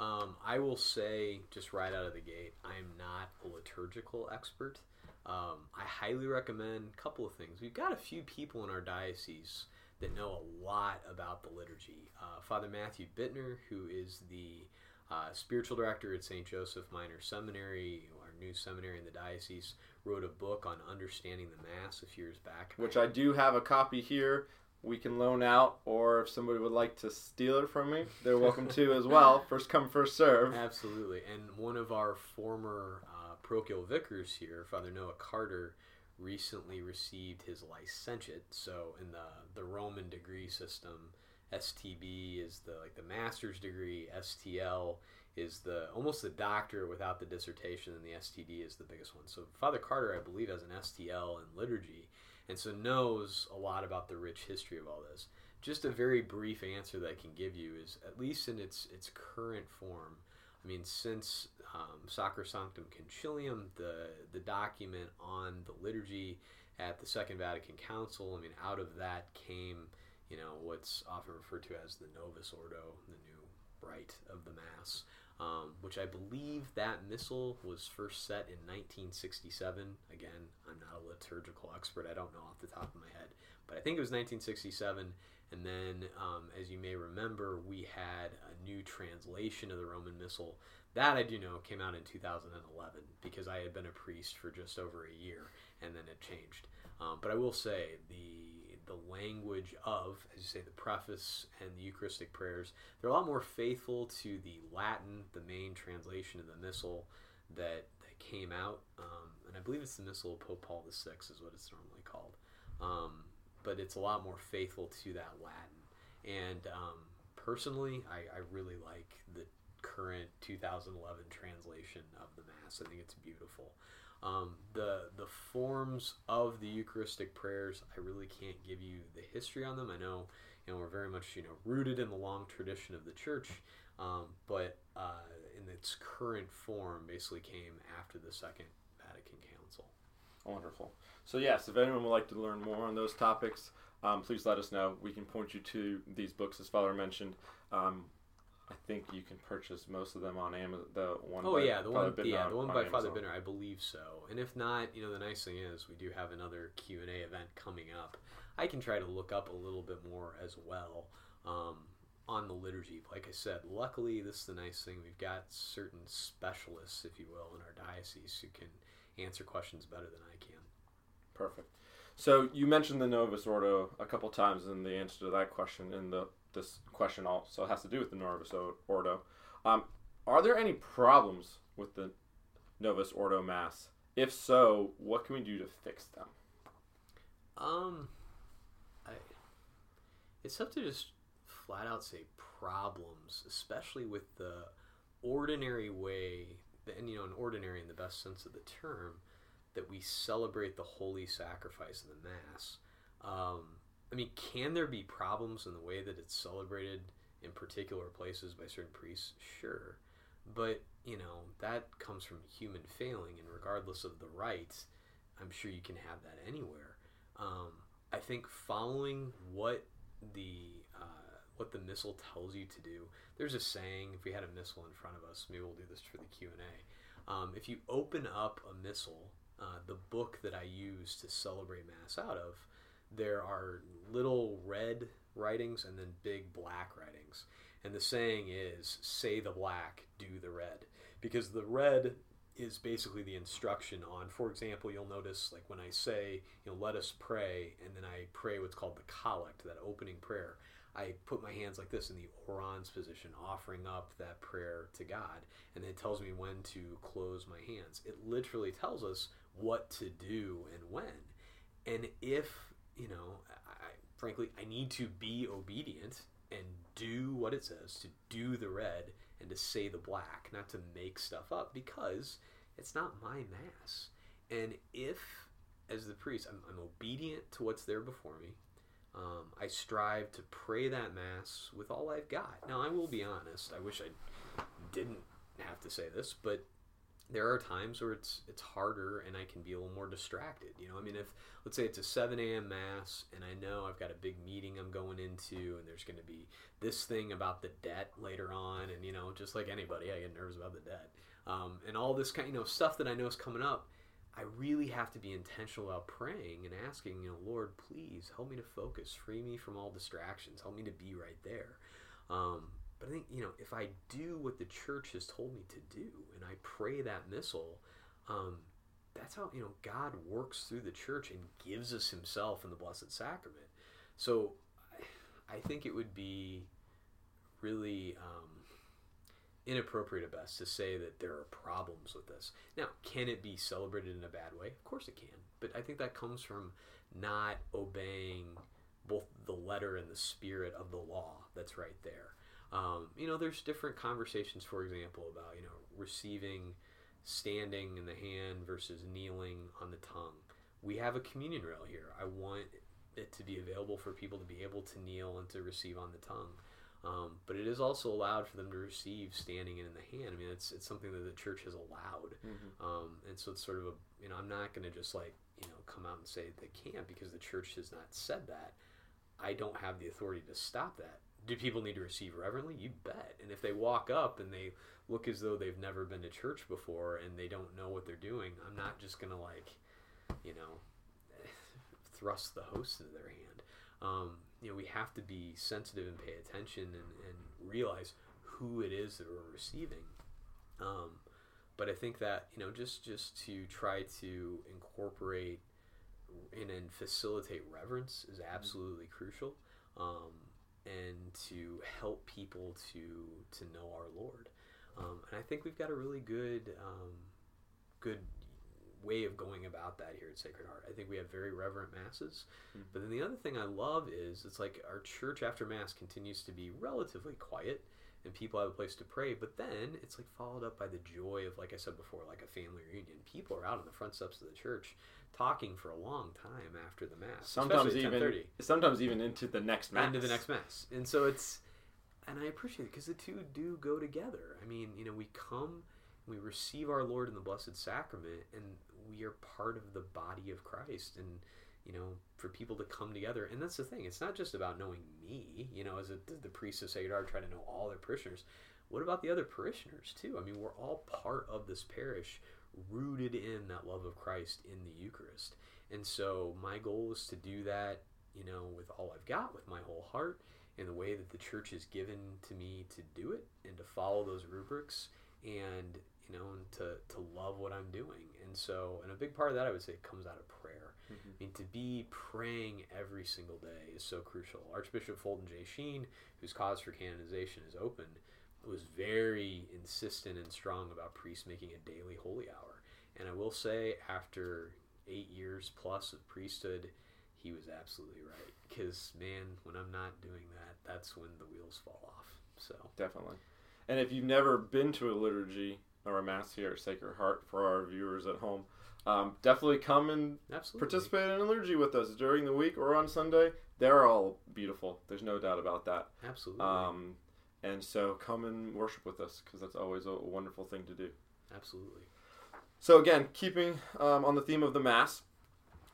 Um, I will say, just right out of the gate, I am not a liturgical expert. Um, I highly recommend a couple of things. We've got a few people in our diocese that know a lot about the liturgy. Uh, Father Matthew Bittner, who is the uh, spiritual director at St. Joseph Minor Seminary, our new seminary in the diocese, wrote a book on understanding the Mass a few years back. Which I do have a copy here. We can loan out, or if somebody would like to steal it from me, they're welcome to as well. (laughs) First come, first serve. Absolutely. And one of our former uh, parochial vicars here, Father Noah Carter, recently received his licentiate. So in the the Roman degree system, STB is the like the master's degree, STL is the almost the doctorate without the dissertation, and the STD is the biggest one. So Father Carter, I believe, has an STL in liturgy, and so knows a lot about the rich history of all this. Just a very brief answer that I can give you is, at least in its its current form, I mean, since um, Sacrosanctum Concilium, the the document on the liturgy at the Second Vatican Council, I mean, out of that came, you know, what's often referred to as the Novus Ordo, the new rite of the Mass, um, which I believe that missal was first set in 1967. Again, I'm not a liturgical expert; I don't know off the top of my head, but I think it was 1967. And then, um, as you may remember, we had a new translation of the Roman Missal. That I do know came out in 2011 because I had been a priest for just over a year, and then it changed. Um, but I will say the the language of, as you say, the preface and the Eucharistic prayers, they're a lot more faithful to the Latin, the main translation of the Missal that, that came out. Um, and I believe it's the Missal of Pope Paul VI is what it's normally called. Um, but it's a lot more faithful to that Latin. And um, personally, I, I really like the current 2011 translation of the Mass. I think it's beautiful. Um, the the forms of the Eucharistic prayers, I really can't give you the history on them. I know, you know, we're very much you know rooted in the long tradition of the Church, um, but uh, in its current form, basically came after the Second Vatican Council. Wonderful. So yes, if anyone would like to learn more on those topics, um, please let us know. We can point you to these books, as Father mentioned. I think you can purchase most of them on Amazon. The one. Oh by yeah, the Father one. Bittner Yeah, the one on by Father Bittner, I believe so. And if not, you know, the nice thing is we do have another Q and A event coming up. I can try to look up a little bit more as well um, on the liturgy. Like I said, luckily this is the nice thing. We've got certain specialists, if you will, in our diocese who can answer questions better than I can. Perfect. So you mentioned the Novus Ordo a couple times in the answer to that question, in the this question also has to do with the Novus Ordo. Um, are there any problems with the Novus Ordo Mass? If so, what can we do to fix them? Um, I, it's tough to just flat out say problems, especially with the ordinary way, and you know, an ordinary in the best sense of the term, that we celebrate the holy sacrifice of the Mass. Um, I mean, can there be problems in the way that it's celebrated in particular places by certain priests? Sure. But, you know, that comes from human failing, and regardless of the rites, I'm sure you can have that anywhere. Um, I think following what the uh, what the missal tells you to do. There's a saying. If we had a missal in front of us, maybe we'll do this for the Q and A. Um, if you open up a missal, uh, the book that I use to celebrate Mass out of, there are little red writings and then big black writings. And the saying is, say the black, do the red. Because the red is basically the instruction on, for example, you'll notice like when I say, you know, let us pray, and then I pray what's called the collect, that opening prayer. I put my hands like this in the orans position, offering up that prayer to God, and it tells me when to close my hands. It literally tells us what to do and when. And if, you know, I, frankly, I need to be obedient and do what it says, to do the red and to say the black, not to make stuff up because it's not my mass. And if, as the priest, I'm, I'm obedient to what's there before me, um, I strive to pray that mass with all I've got. Now, I will be honest. I wish I didn't have to say this, but there are times where it's it's harder and I can be a little more distracted. You know, I mean, if let's say it's a 7 a.m. mass and I know I've got a big meeting I'm going into and there's going to be this thing about the debt later on, and you know, just like anybody, I get nervous about the debt um, and all this kind, you know, stuff that I know is coming up. I really have to be intentional about praying and asking, you know, Lord, please help me to focus, free me from all distractions, help me to be right there. Um, but I think, you know, if I do what the church has told me to do and I pray that missal, um, that's how, you know, God works through the church and gives us himself in the Blessed Sacrament. So I, think it would be really um, inappropriate at best to say that there are problems with this. Now, can it be celebrated in a bad way? Of course it can. But I think that comes from not obeying both the letter and the spirit of the law that's right there. Um, you know, there's different conversations, for example, about, you know, receiving standing in the hand versus kneeling on the tongue. We have a communion rail here. I want it to be available for people to be able to kneel and to receive on the tongue. Um, but it is also allowed for them to receive standing and in the hand. I mean, it's it's something that the church has allowed, um, and so it's sort of a you know I'm not going to just like you know come out and say they can't because the church has not said that. I don't have the authority to stop that. Do people need to receive reverently? You bet. And if they walk up and they look as though they've never been to church before and they don't know what they're doing, I'm not just going to like, you know, (sighs) thrust the host into their hand. Um, you know, we have to be sensitive and pay attention and, and realize who it is that we're receiving. Um, but I think that you know, just just to try to incorporate and, and facilitate reverence is absolutely crucial, um, and to help people to to know our Lord. Um, and I think we've got a really good um, good way of going about that here at Sacred Heart. I think we have very reverent masses. Mhm. But then the other thing I love is it's like our church after mass continues to be relatively quiet and people have a place to pray, but then it's like followed up by the joy of like I said before, like a family reunion. People are out on the front steps of the church talking for a long time after the mass. Sometimes even sometimes even into the next mass. into the next mass. And so it's, and I appreciate it because the two do go together. I mean, you know, we come, we receive our Lord in the Blessed Sacrament, and we are part of the body of Christ. And you know, for people to come together. And that's the thing. It's not just about knowing me, you know, as a, the priest of Sacred Heart, try to know all their parishioners. What about the other parishioners too? I mean, we're all part of this parish, rooted in that love of Christ in the Eucharist. And so my goal is to do that, you know, with all I've got, with my whole heart, in the way that the church has given to me to do it, and to follow those rubrics, and you know, and to, to love what I'm doing. And so, and a big part of that, I would say, comes out of prayer. Mm-hmm. I mean, to be praying every single day is so crucial. Archbishop Fulton J. Sheen, whose cause for canonization is open, was very insistent and strong about priests making a daily holy hour. And I will say, after eight years plus of priesthood, he was absolutely right. Because, man, when I'm not doing that, that's when the wheels fall off. So, definitely. And if you've never been to a liturgy or a mass here at Sacred Heart for our viewers at home, um, definitely come and Absolutely. participate in a liturgy with us during the week or on Sunday. They're all beautiful. There's no doubt about that. Absolutely. Um, and so come and worship with us because that's always a wonderful thing to do. Absolutely. So again, keeping um, on the theme of the Mass,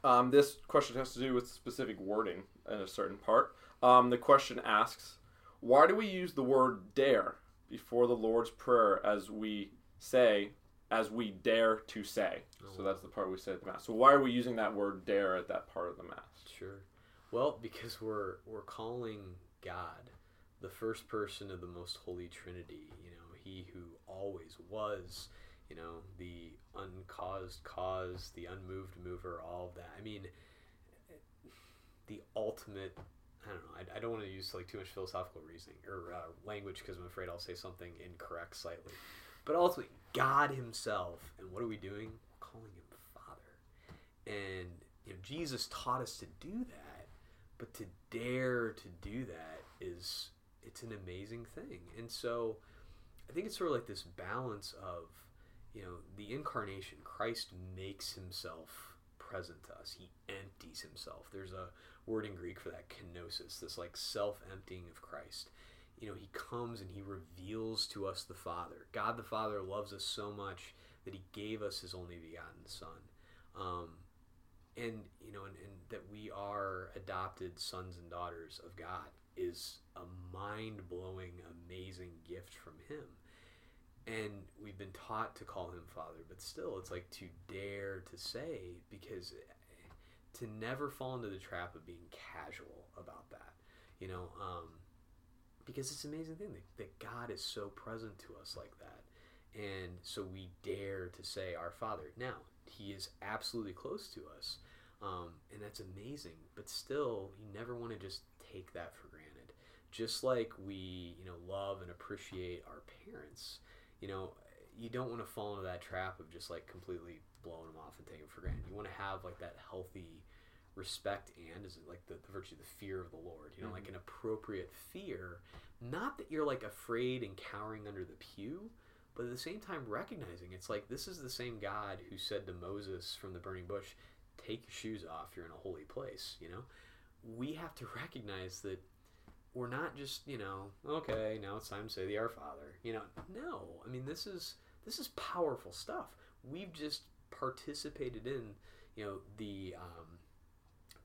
um, this question has to do with specific wording in a certain part. Um, the question asks, why do we use the word dare before the Lord's Prayer as we say, as we dare to say? Oh. So that's the part we say at the Mass. So why are we using that word dare at that part of the Mass? Sure. Well, because we're we're calling God the first person of the most holy Trinity. You know, He who always was. You know, the uncaused cause, the unmoved mover, all of that. I mean, the ultimate. I don't know. I, I don't want to use like too much philosophical reasoning or uh, language because I'm afraid I'll say something incorrect slightly. But ultimately, God Himself, and what are we doing? We're calling Him Father, and you know Jesus taught us to do that. But to dare to do that is it's an amazing thing. And so I think it's sort of like this balance of, you know, the incarnation. Christ makes himself present to us. He empties himself. There's a word in Greek for that, kenosis, this like self-emptying of Christ. You know, he comes and he reveals to us the Father. God the Father loves us so much that he gave us his only begotten Son. Um, and you know, and, and that we are adopted sons and daughters of God is a mind blowing, amazing gift from Him. And we've been taught to call Him Father, but still, it's like to dare to say, because to never fall into the trap of being casual about that, you know, um, because it's an amazing thing that, that God is so present to us like that. And so we dare to say, Our Father. Now, He is absolutely close to us. Um, and that's amazing. But still, you never want to just take that for just like we you know love and appreciate our parents you know you don't want to fall into that trap of just like completely blowing them off and taking them for granted. You want to have like that healthy respect and is it like the, the virtue the fear of the lord you know mm-hmm. like an appropriate fear. Not that you're like afraid and cowering under the pew but at the same time recognizing it's like this is the same god who said to moses from the burning bush take your shoes off you're in a holy place you know? We have to (laughs) recognize that we're not just you know okay now it's time to say the Our Father. You know, no. I mean this is this is powerful stuff. We've just participated in you know the um,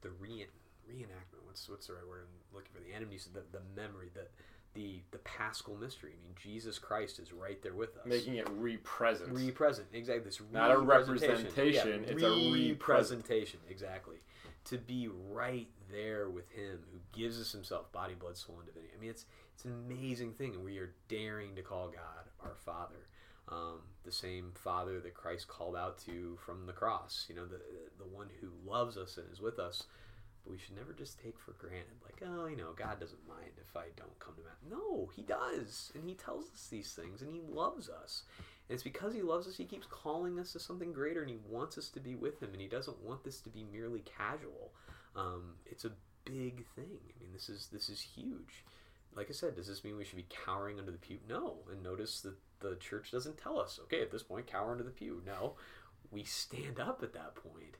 the re- reenactment. What's what's the right word? I'm looking for the anamnesis. The the memory. The the the Paschal mystery. I mean, Jesus Christ is right there with us, making it re-present. Re-present, exactly. This not a representation. Yeah, it's re- a representation, exactly. To be right there with Him, who gives us Himself, body, blood, soul, and divinity. I mean, it's it's an amazing thing, and we are daring to call God our Father, um, the same Father that Christ called out to from the cross. You know, the the one who loves us and is with us. But we should never just take for granted, like, oh, you know, God doesn't mind if I don't come to Mass. No, He does, and He tells us these things, and He loves us. And it's because He loves us, He keeps calling us to something greater, and He wants us to be with Him, and He doesn't want this to be merely casual. Um, it's a big thing. I mean, this is this is huge. Like I said, does this mean we should be cowering under the pew? No. And notice that the church doesn't tell us, okay, at this point, cower under the pew. No, we stand up at that point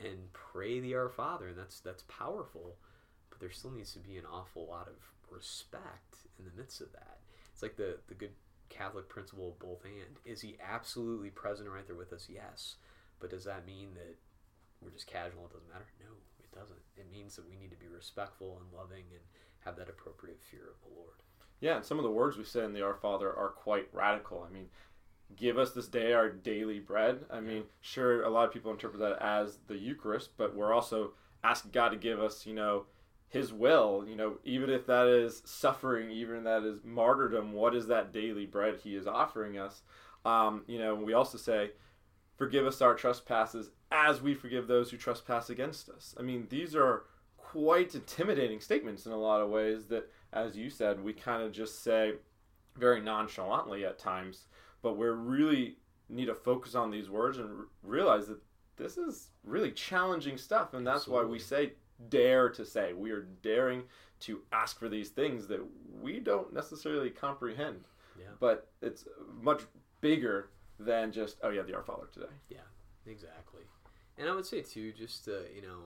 and pray the Our Father, and that's that's powerful. But there still needs to be an awful lot of respect in the midst of that. It's like the the good Catholic principle of both and. Is he absolutely present right there with us? Yes. But does that mean that we're just casual? It doesn't matter. No, it doesn't. It means that we need to be respectful and loving and have that appropriate fear of the Lord. Yeah, and some of the words we say in the Our Father are quite radical. I mean, give us this day our daily bread. I mean, sure, a lot of people interpret that as the Eucharist, but we're also asking God to give us, you know, His will. You know, even if that is suffering, even if that is martyrdom, what is that daily bread He is offering us? Um, you know, we also say, forgive us our trespasses as we forgive those who trespass against us. I mean, these are quite intimidating statements in a lot of ways that, as you said, we kind of just say very nonchalantly at times but we really need to focus on these words and r- realize that this is really challenging stuff and that's why we say dare to say we are daring to ask for these things that we don't necessarily comprehend Yeah. but it's much bigger than just oh yeah the our father today yeah Exactly. And I would say too, just to, you know,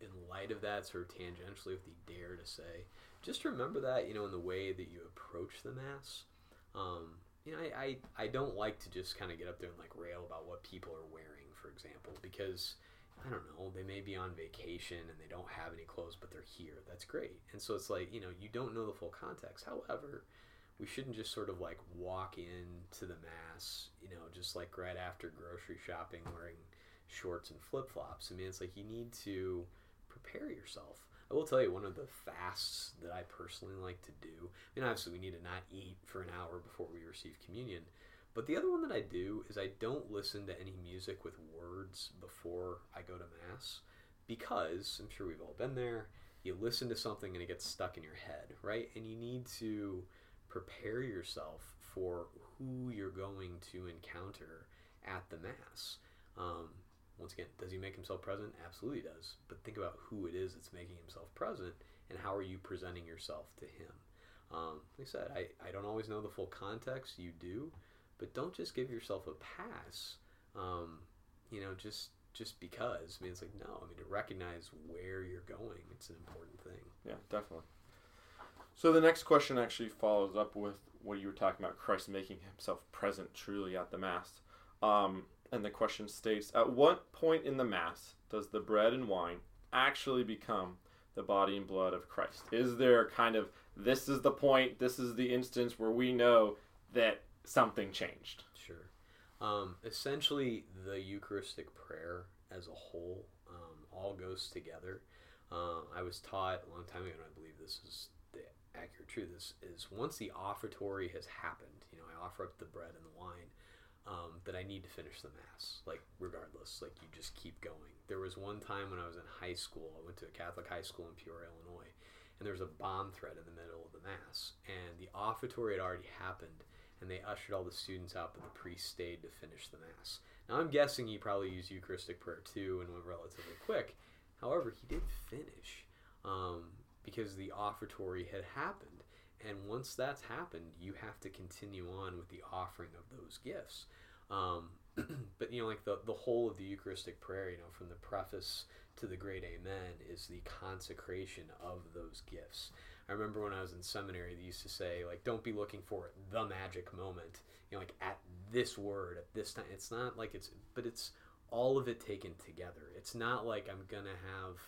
in light of that, sort of tangentially with the dare to say, just remember that, you know, in the way that you approach the mass. Um, you know, I, I, I don't like to just kind of get up there and like rail about what people are wearing, for example, because I don't know, they may be on vacation and they don't have any clothes, but they're here. That's great. And so it's like, you know, you don't know the full context. However, we shouldn't just sort of like walk into the mass, you know, just like right after grocery shopping wearing shorts and flip flops. I mean, it's like you need to prepare yourself. I will tell you one of the fasts that I personally like to do. I mean, obviously, we need to not eat for an hour before we receive communion. But the other one that I do is I don't listen to any music with words before I go to Mass because I'm sure we've all been there. You listen to something and it gets stuck in your head, right? And you need to prepare yourself for who you're going to encounter at the Mass. Um, once again, does he make himself present? Absolutely does. But think about who it is that's making himself present and how are you presenting yourself to him. Um, like I said, I, I don't always know the full context. You do, but don't just give yourself a pass. Um, you know, just just because. I mean, it's like no. I mean, to recognize where you're going, it's an important thing. yeah definitely so the next question actually follows up with what you were talking about christ making himself present truly at the mass um, and the question states At what point in the Mass does the bread and wine actually become the body and blood of Christ? Is there kind of this is the point, this is the instance where we know that something changed? Sure. Um, essentially, the Eucharistic prayer as a whole um, all goes together. Uh, I was taught a long time ago, and I believe this is the accurate truth. Is, is once the offertory has happened, you know, I offer up the bread and the wine, um, that I need to finish the mass, like regardless, like you just keep going. There was one time when I was in high school, I went to a Catholic high school in Peoria, Illinois, and there was a bomb threat in the middle of the mass, and the offertory had already happened, and they ushered all the students out, but the priest stayed to finish the mass. Now I'm guessing he probably used Eucharistic prayer two and went relatively quick. However, he did finish um, because the offertory had happened. And once that's happened, you have to continue on with the offering of those gifts. Um, (clears throat) but you know, like the the whole of the Eucharistic prayer, you know, from the preface to the great Amen, is the consecration of those gifts. I remember when I was in seminary, they used to say like, "Don't be looking for the magic moment." You know, like at this word at this time. It's not like it's, but it's all of it taken together. It's not like I'm gonna have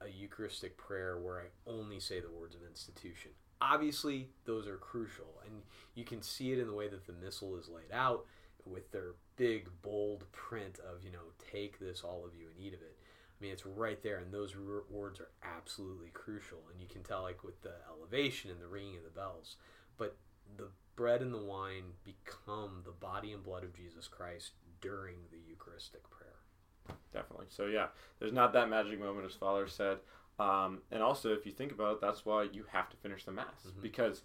a Eucharistic prayer where I only say the words of institution. Obviously, those are crucial, and you can see it in the way that the missal is laid out with their big, bold print of, you know, take this, all of you, and eat of it. I mean, it's right there, and those words are absolutely crucial, and you can tell, like, with the elevation and the ringing of the bells. But the bread and the wine become the body and blood of Jesus Christ during the Eucharistic prayer. Definitely. So yeah, there's not that magic moment, as Father said. Um, and also, if you think about it, that's why you have to finish the Mass Mhm. because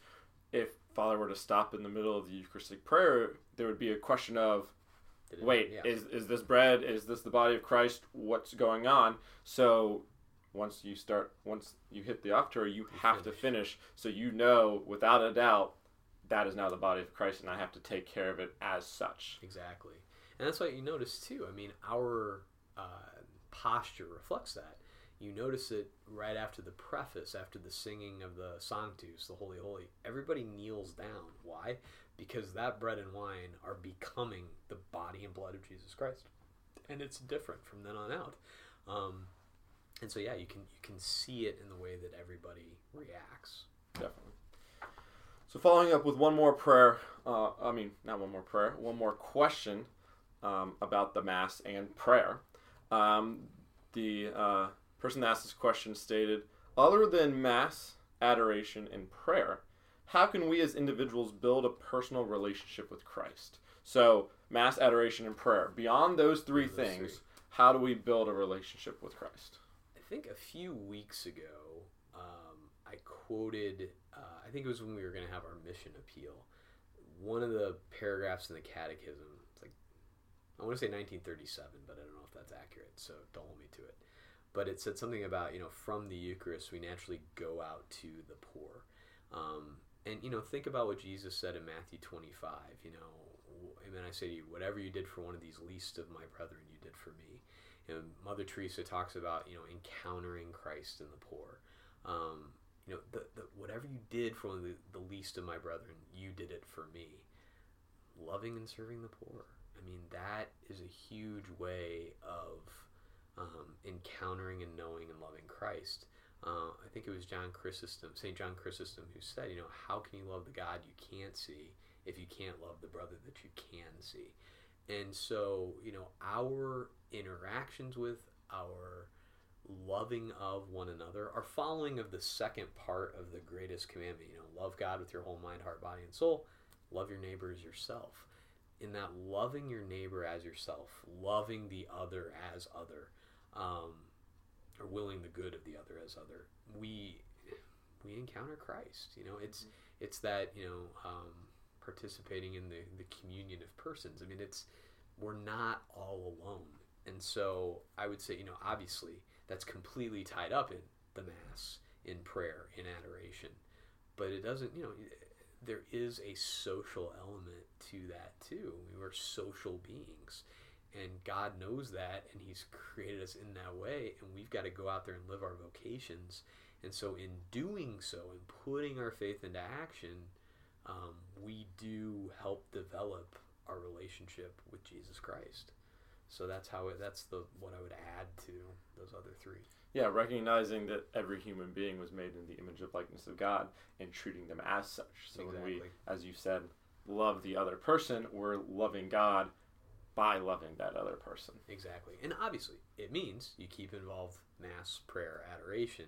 if Father were to stop in the middle of the Eucharistic prayer, there would be a question of, it- wait, yeah. is is this bread? Is this the body of Christ? What's going on? So once you start, once you hit the offertory, you You have to finish. So you know without a doubt that is now the body of Christ, and I have to take care of it as such. Exactly. And that's what you notice too. I mean, our uh, posture reflects that. You notice it right after the preface, after the singing of the Sanctus, the Holy Holy. Everybody kneels down. Why? Because that bread and wine are becoming the body and blood of Jesus Christ. And it's different from then on out. Um, and so yeah, you can you can see it in the way that everybody reacts. Definitely. So following up with one more prayer, uh, I mean not one more prayer, one more question um, about the mass and prayer. Um, the uh, person that asked this question stated, other than mass, adoration, and prayer, how can we as individuals build a personal relationship with Christ? So mass, adoration, and prayer. Beyond those three Those things, three. how do we build a relationship with Christ? I think a few weeks ago, um, I quoted, uh, I think it was when we were going to have our mission appeal. One of the paragraphs in the catechism, it's like, I want to say 1937, but I don't know if that's accurate, so don't hold me to it. But it said something about, you know, from the Eucharist, we naturally go out to the poor. Um, and, you know, think about what Jesus said in Matthew 25, you know, Amen. I say to you, whatever you did for one of these least of my brethren, you did for me. Know, Mother Teresa talks about you know encountering Christ in the poor. Um, you know, the, the, whatever you did for the, the least of my brethren, you did it for me. Loving and serving the poor. I mean, that is a huge way of um, encountering and knowing and loving Christ. Uh, I think it was John Chrysostom, St. John Chrysostom, who said, you know, how can you love the God you can't see if you can't love the brother that you can see? And so, you know, our interactions with, our loving of one another, our following of the second part of the greatest commandment, you know, love God with your whole mind, heart, body, and soul, love your neighbor as yourself. In that loving your neighbor as yourself, loving the other as other, um, or willing the good of the other as other, we we encounter Christ. You know, it's it's that you know um, participating in the the communion of persons. I mean, it's we're not all alone, and so I would say you know obviously that's completely tied up in the mass, in prayer, in adoration, but it doesn't you know there is a social element to that too. We are social beings. And God knows that, and He's created us in that way, and we've got to go out there and live our vocations. And so, in doing so, and putting our faith into action, um, we do help develop our relationship with Jesus Christ. So that's how it, that's the what I would add to those other three. Yeah, recognizing that every human being was made in the image of likeness of God and treating them as such. So when we, as you said, love the other person, we're loving God by loving that other person. Exactly. And obviously, it means you keep involved mass, prayer, adoration,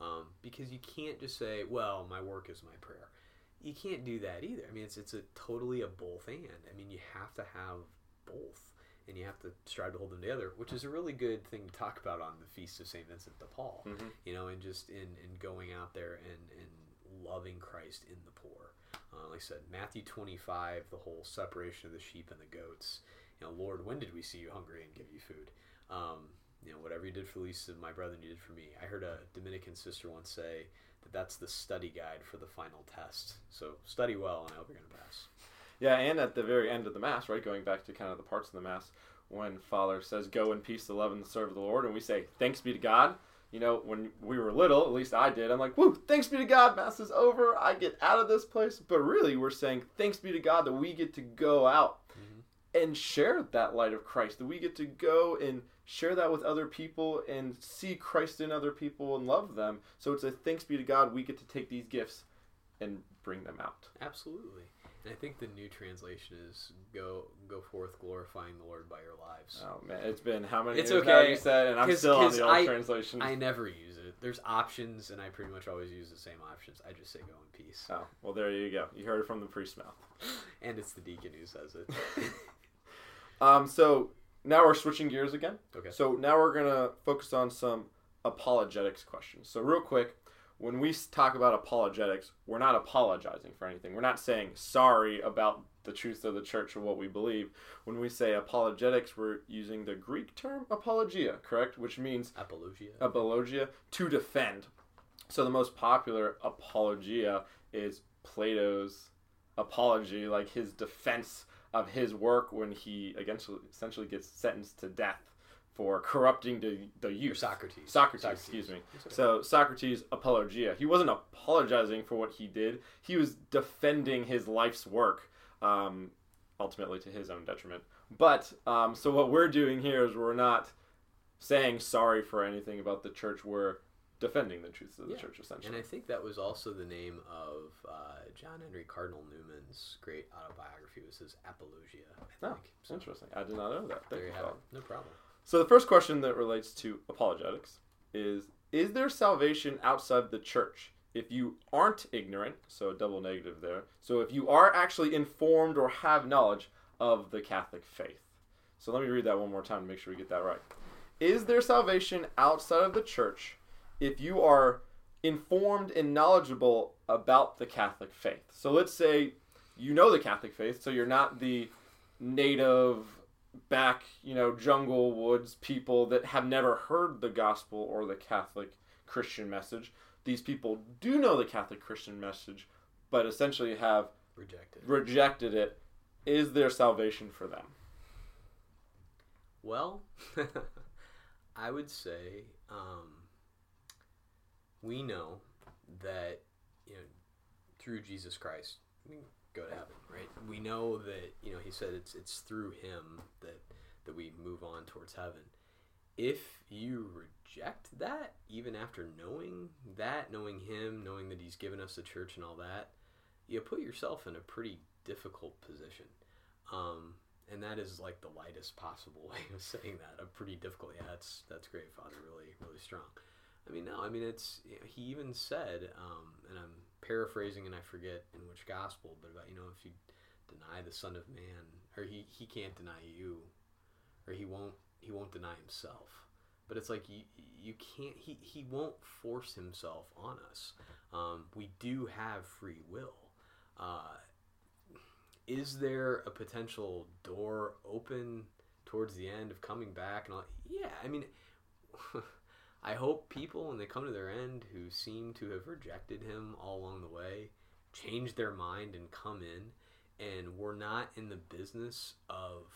um, because you can't just say, well, my work is my prayer. You can't do that either. I mean, it's, it's a totally a both and. I mean, you have to have both, and you have to strive to hold them together, which is a really good thing to talk about on the Feast of St. Vincent de Paul, Mhm. you know, and just in, in going out there and, and loving Christ in the poor. Uh, like I said, Matthew 25, the whole separation of the sheep and the goats you know, Lord, when did we see you hungry and give you food? Um, you know, whatever you did for Lisa, my brethren, you did for me. I heard a Dominican sister once say that that's the study guide for the final test. So study well, and I hope you're going to pass. Yeah, and at the very end of the Mass, right, going back to kind of the parts of the Mass, when Father says, Go in peace to love and serve the Lord, and we say, Thanks be to God. You know, when we were little, at least I did, I'm like, Woo, thanks be to God, Mass is over. I get out of this place. But really, we're saying, Thanks be to God that we get to go out mm-hmm. and share that light of Christ, that we get to go and share that with other people and see Christ in other people and love them. So it's a thanks be to God, we get to take these gifts and bring them out. Absolutely. I think the new translation is go go forth glorifying the Lord by your lives. Oh man, it's been how many It's years now okay, you said, and I'm still on the old I- translation. I never use it. There's options, and I pretty much always use the same options. I just say go in peace. Oh, well, there you go. You heard it from the priest's (laughs) mouth. And it's the deacon who says it. (laughs) Um, so now we're switching gears again. okay. So now we're gonna focus on some apologetics questions. So real quick, when we talk about apologetics, we're not apologizing for anything. We're not saying sorry about the truth of the church or what we believe. When we say apologetics, we're using the Greek term apologia, correct? Which means Apologia. apologia to defend. So the most popular apologia is Plato's apology, like his defense of his work when he essentially gets sentenced to death for corrupting the, the youth. Socrates. Socrates, excuse me. Okay. So Socrates' apologia. He wasn't apologizing for what he did. He was defending his life's work, um, ultimately to his own detriment. But um, so what we're doing here is we're not saying sorry for anything about the church. We're defending the truths of the Yeah. church, essentially. And I think that was also the name of uh, John Henry Cardinal Newman's great autobiography. Was his Apologia, I Oh, think. So Interesting. I did not know that. Thank there you, you have it. No problem. So the first question that relates to apologetics is is there salvation outside the church? If you aren't ignorant, so a double negative there. So if you are actually informed or have knowledge of the Catholic faith. So let me read that one more time to make sure we get that right. Is there salvation outside of the church if you are informed and knowledgeable about the Catholic faith? So let's say you know the Catholic faith, so you're not the native back, you know, jungle woods people that have never heard the gospel or the Catholic Christian message. These people do know the Catholic Christian message, but essentially have Rejected. rejected it. Is there salvation for them? Well, (laughs) I would say um, we know that you know through Jesus Christ go to heaven, right? We know that you know He said it's it's through Him that that we move on towards heaven. If you reject that, even after knowing that, knowing Him, knowing that He's given us the church and all that, you put yourself in a pretty difficult position. Um, and that is like the lightest possible (laughs) way of saying that. A pretty difficult. Yeah, that's that's great, Father. Really, really strong. I mean, no, I mean it's. He even said, um, and I'm paraphrasing, and I forget in which gospel, but about you know if you deny the Son of Man, or he he can't deny you, or he won't he won't deny himself. But it's like you you can't. He he won't force himself on us. Um, we do have free will. Uh, is there a potential door open towards the end of coming back and all yeah i mean (laughs) i hope people when they come to their end who seem to have rejected him all along the way change their mind and come in. And we're not in the business of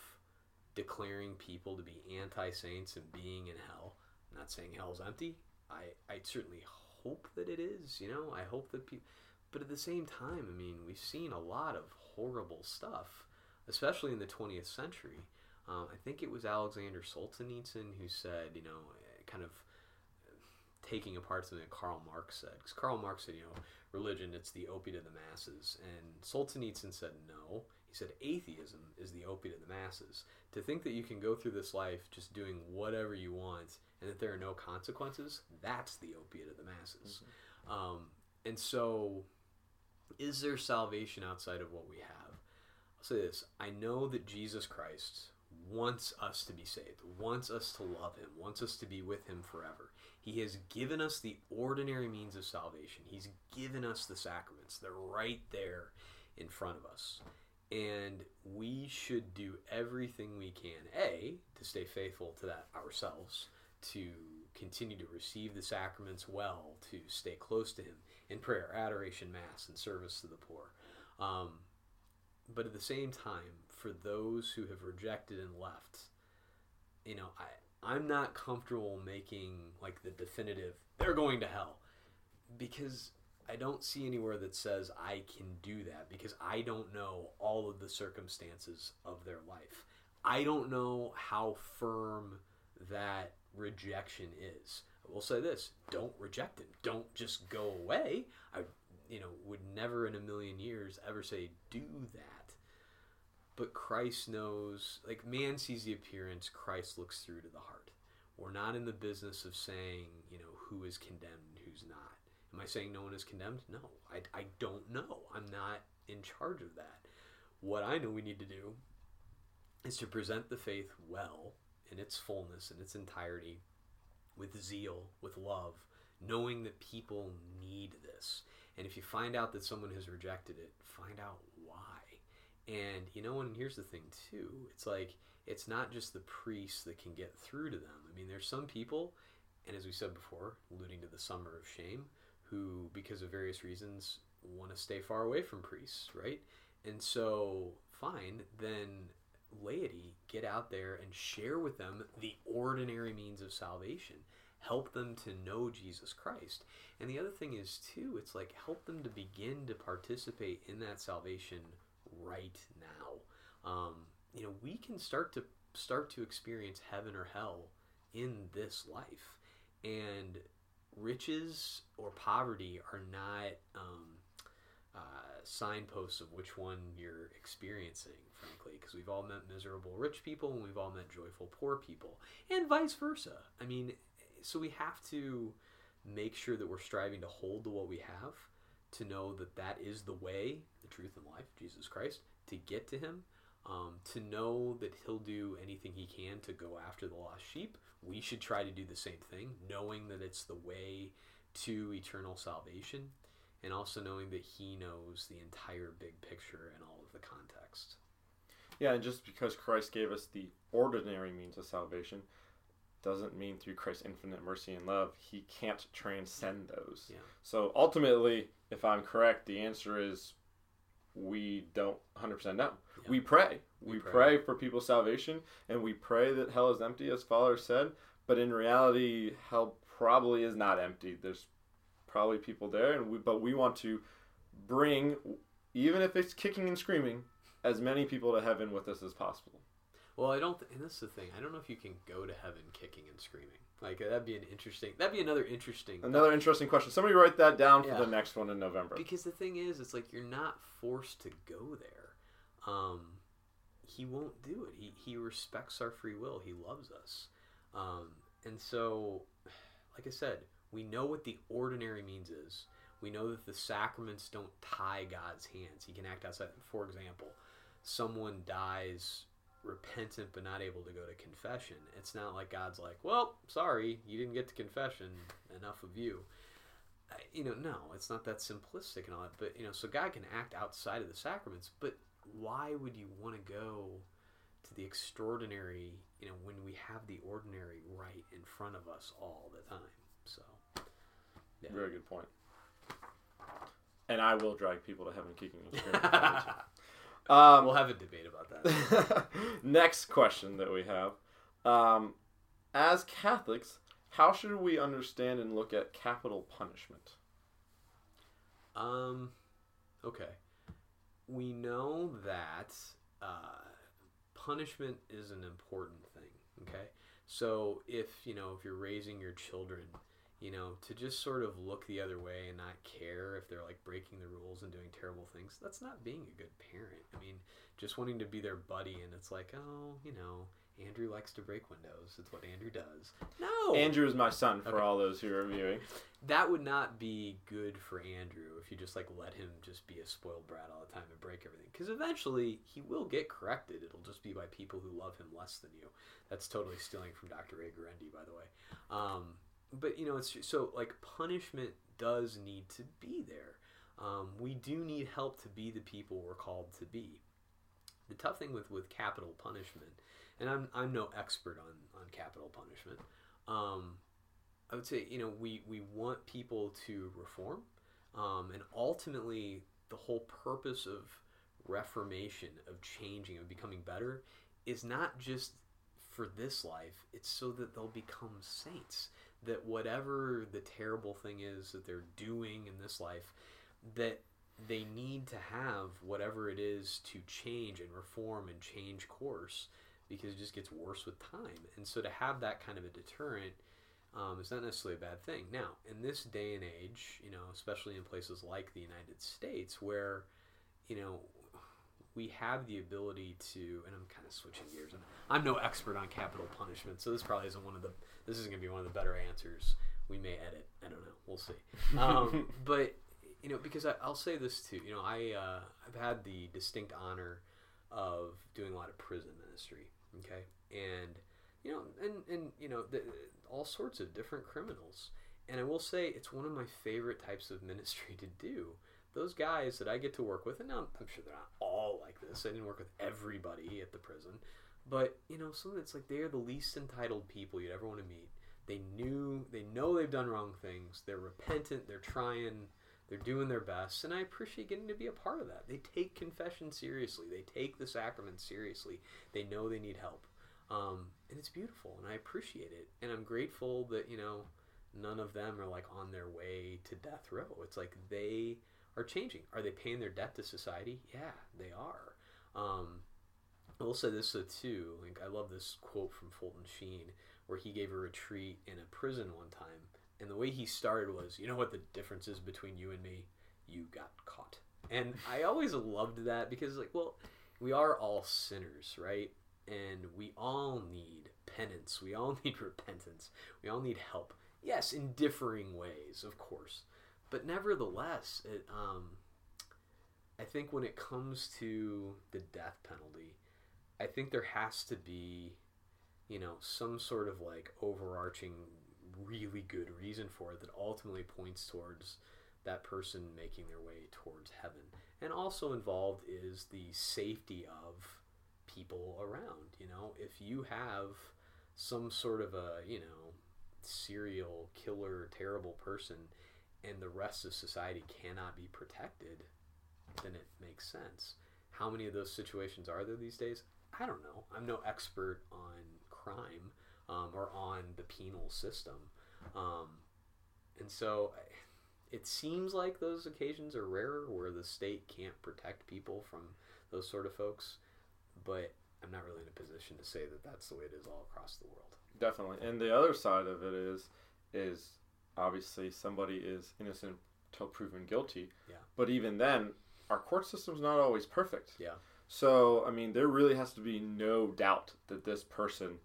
declaring people to be anti-saints and being in hell. I'm not saying hell's empty. I i certainly hope that it is you know? I hope that people but at the same time, I mean, we've seen a lot of horrible stuff, especially in the 20th century. Um, I think it was Alexander Solzhenitsyn who said, you know, kind of taking apart something that Karl Marx said. Because Karl Marx said, you know, religion, it's the opiate of the masses. And Solzhenitsyn said, no. He said, atheism is the opiate of the masses. To think that you can go through this life just doing whatever you want and that there are no consequences, that's the opiate of the masses. Mm-hmm. Um, and so is there salvation outside of what we have? I'll say this I know that Jesus Christ wants us to be saved, wants us to love Him, wants us to be with Him forever. He has given us the ordinary means of salvation, He's given us the sacraments. They're right there in front of us. And we should do everything we can, A, to stay faithful to that ourselves, to continue to receive the sacraments well, to stay close to Him in prayer, adoration, mass, and service to the poor. Um, but at the same time, for those who have rejected and left, you know, I I'm not comfortable making like the definitive they're going to hell because I don't see anywhere that says I can do that because I don't know all of the circumstances of their life. I don't know how firm that rejection is. I will say this: don't reject him. Don't just go away. I, you know, would never in a million years ever say do that. But Christ knows, like man sees the appearance, Christ looks through to the heart. We're not in the business of saying, you know, who is condemned and who's not. Am I saying no one is condemned? No, I, I don't know. I'm not in charge of that. What I know we need to do is to present the faith well in its fullness, in its entirety, with zeal, with love, knowing that people need this. And if you find out that someone has rejected it, find out. And you know, and here's the thing too it's like, it's not just the priests that can get through to them. I mean, there's some people, and as we said before, alluding to the summer of shame, who, because of various reasons, want to stay far away from priests, right? And so, fine, then laity get out there and share with them the ordinary means of salvation help them to know jesus christ and the other thing is too it's like help them to begin to participate in that salvation right now um, you know we can start to start to experience heaven or hell in this life. And riches or poverty are not um, uh, signposts of which one you're experiencing, frankly, because we've all met miserable rich people and we've all met joyful poor people, and vice versa. I mean, so we have to make sure that we're striving to hold to what we have, to know that that is the way, the truth, and life, Jesus Christ, to get to Him. Um, to know that he'll do anything he can to go after the lost sheep, we should try to do the same thing, knowing that it's the way to eternal salvation, and also knowing that he knows the entire big picture and all of the context. Yeah, and just because Christ gave us the ordinary means of salvation doesn't mean through Christ's infinite mercy and love he can't transcend those. Yeah. So ultimately, if I'm correct, the answer is we don't 100% know. Yeah. We pray. We, We pray. pray. for people's salvation and we pray that hell is empty as Father said, but in reality hell probably is not empty. There's probably people there and we but we want to bring even if it's kicking and screaming as many people to heaven with us as possible. Well, I don't, th- and this is the thing. I don't know if you can go to heaven kicking and screaming. Like that'd be an interesting. That'd be another interesting. Another interesting question. Somebody write that down for Yeah. the next one in November. Because the thing is, it's like you're not forced to go there. Um, he won't do it. He he respects our free will. He loves us. Um, and so, like I said, we know what the ordinary means is. We know that the sacraments don't tie God's hands. He can act outside. For example, someone dies repentant but not able to go to confession. It's not like God's like, well, sorry, you didn't get to confession. Enough of you. You know, no, it's not that simplistic and all that. But you know, so God can act outside of the sacraments. But why would you want to go to the extraordinary? You know, when we have the ordinary right in front of us all the time. So, yeah. Very good point. And I will drag people to heaven kicking and screaming. (laughs) um, we'll have a debate about that. (laughs) next question that we have. Um, as Catholics, how should we understand and look at capital punishment? Um, okay. We know that uh, punishment is an important thing. Okay, so if you know if you're raising your children, you know to just sort of look the other way and not care if they're like breaking the rules and doing terrible things, that's not being a good parent. I mean, just wanting to be their buddy and it's like, oh, you know, Andrew likes to break windows. It's what Andrew does. No, Andrew is my son for Okay. all those who are viewing. that would not be good for Andrew if you just like let him just be a spoiled brat all the time and break everything. Because eventually he will get corrected. It'll just be by people who love him less than you. That's totally stealing from Dr. Ray Guarendi, by the way. Um, but you know, it's so like punishment does need to be there. Um, we do need help to be the people we're called to be. The tough thing with with capital punishment, and I'm I'm no expert on on capital punishment. Um, I would say, you know, we, we want people to reform. Um, and ultimately, the whole purpose of reformation, of changing, of becoming better, is not just for this life, it's so that they'll become saints. That whatever the terrible thing is that they're doing in this life, that they need to have whatever it is to change and reform and change course because it just gets worse with time. And so to have that kind of a deterrent um, is not necessarily a bad thing. Now, in this day and age, you know, especially in places like the United States, where, you know, we have the ability to, and I'm kind of switching gears, and I'm no expert on capital punishment, so this probably isn't one of the, this is going to be one of the better answers. We may edit, I don't know, we'll see. Um, (laughs) but you know, because I, I'll say this too, you know, I uh, I've had the distinct honor of doing a lot of prison ministry, okay, and you know, and and you know, the, all sorts of different criminals. And I will say it's one of my favorite types of ministry to do. Those guys that I get to work with, and now I'm sure they're not all like this. I didn't work with everybody at the prison, but you know, some it's like they are the least entitled people you'd ever want to meet. They knew, they know they've done wrong things. They're repentant. They're trying. They're doing their best, and I appreciate getting to be a part of that. They take confession seriously. They take the sacrament seriously. They know they need help, um, and it's beautiful, and I appreciate it. And I'm grateful that you know none of them are like on their way to death row. It's like they are changing. Are they paying their debt to society? Yeah, they are. Um, I will say this though too. Like I love this quote from Fulton Sheen, where he gave a retreat in a prison one time. And the way he started was, you know what the difference is between you and me? You got caught. And I always loved that because, like, well, we are all sinners, right? And we all need penance. We all (laughs) need repentance. We all need help. Yes, in differing ways, of course. But nevertheless, it, um, I think when it comes to the death penalty, I think there has to be, you know, some sort of like overarching, really good reason for it that ultimately points towards that person making their way towards heaven. And also involved is the safety of people around. You know, if you have some sort of a, you know, serial killer, terrible person, and the rest of society cannot be protected, then it makes sense. How many of those situations are there these days? I don't know. I'm no expert on crime um, or on the penal system. Um, and so it seems like those occasions are rarer where the state can't protect people from those sort of folks. But I'm not really in a position to say that that's the way it is all across the world. Definitely. And the other side of it is, is obviously somebody is innocent until proven guilty. Yeah. But even then, our court system's not always perfect. Yeah. So, I mean, there really has to be no doubt that this person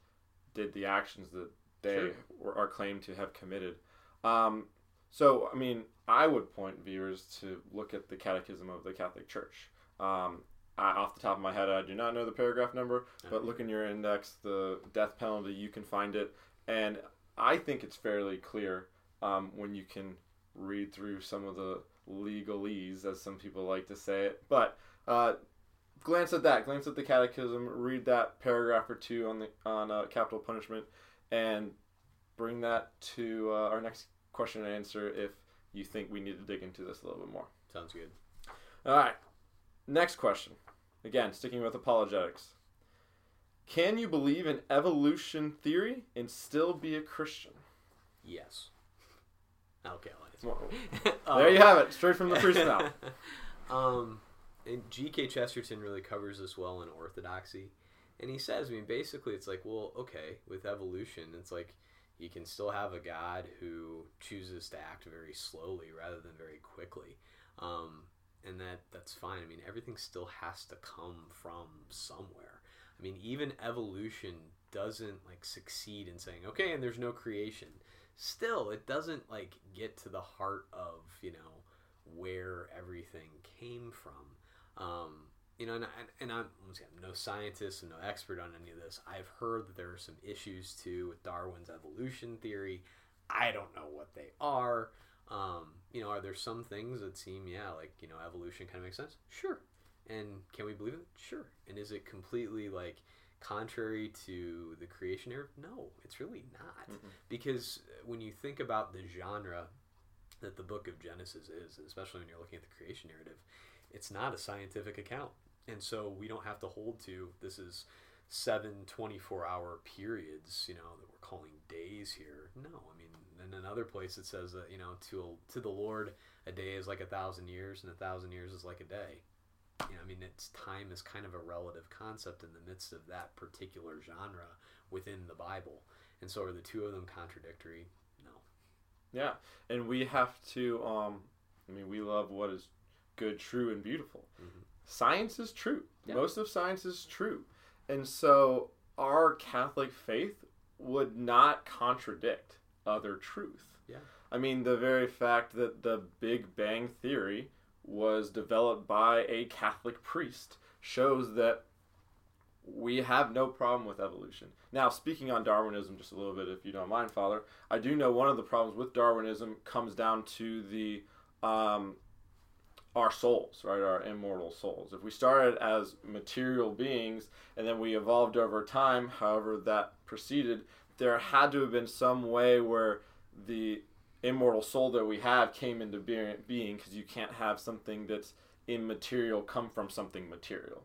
did the actions that they Sure. were, are claimed to have committed. Um, so, I mean, I would point viewers to look at the Catechism of the Catholic Church. Um, I, off the top of my head, I do not know the paragraph number, but look in your index, the death penalty, you can find it. And I think it's fairly clear um, when you can read through some of the legalese, as some people like to say it. But uh, glance at that, glance at the catechism, read that paragraph or two on the on uh, capital punishment, and bring that to uh, our next question and answer if you think we need to dig into this a little bit more. Sounds good. All right, next question. Again, sticking with apologetics. Can you believe in evolution theory and still be a Christian? Yes. Okay, I'll Well. (laughs) There you have it, straight from the priest's mouth. (laughs) um, and G.K. Chesterton really covers this well in Orthodoxy. And he says, I mean, basically, it's like, well, okay, with evolution, it's like you can still have a God who chooses to act very slowly rather than very quickly. Um, and that that's fine. I mean, everything still has to come from somewhere. I mean, even evolution doesn't like succeed in saying, okay, and there's no creation. Still, it doesn't like get to the heart of you know where everything came from. Um, you know, and, and, and I'm, I'm no scientist and no expert on any of this. I've heard that there are some issues too with Darwin's evolution theory. I don't know what they are. Um, you know, are there some things that seem, yeah, like, you know, evolution kind of makes sense? Sure. And can we believe it? Sure. And is it completely like contrary to the creation narrative? No, it's really not. Mm-mm. Because when you think about the genre that the book of Genesis is, especially when you're looking at the creation narrative, it's not a scientific account. And so we don't have to hold to this is seven 24 hour periods, you know, that we're calling days here. No, I mean, in another place it says that, you know, to, to the Lord, a day is like a thousand years and a thousand years is like a day. You know, I mean, it's time is kind of a relative concept in the midst of that particular genre within the Bible. And so are the two of them contradictory? No. Yeah, and we have to. Um, I mean, we love what is good, true, and beautiful. Mhm. Science is true. Yeah. Most of science is true, and so our Catholic faith would not contradict other truth. Yeah. I mean, the very fact that the Big Bang Theory was developed by a Catholic priest shows that we have no problem with evolution. Now, speaking on Darwinism just a little bit, if you don't mind, Father, I do know one of the problems with Darwinism comes down to the um, our souls, right? Our immortal souls. If we started as material beings and then we evolved over time, however that proceeded, there had to have been some way where the immortal soul that we have came into being because you can't have something that's immaterial come from something material.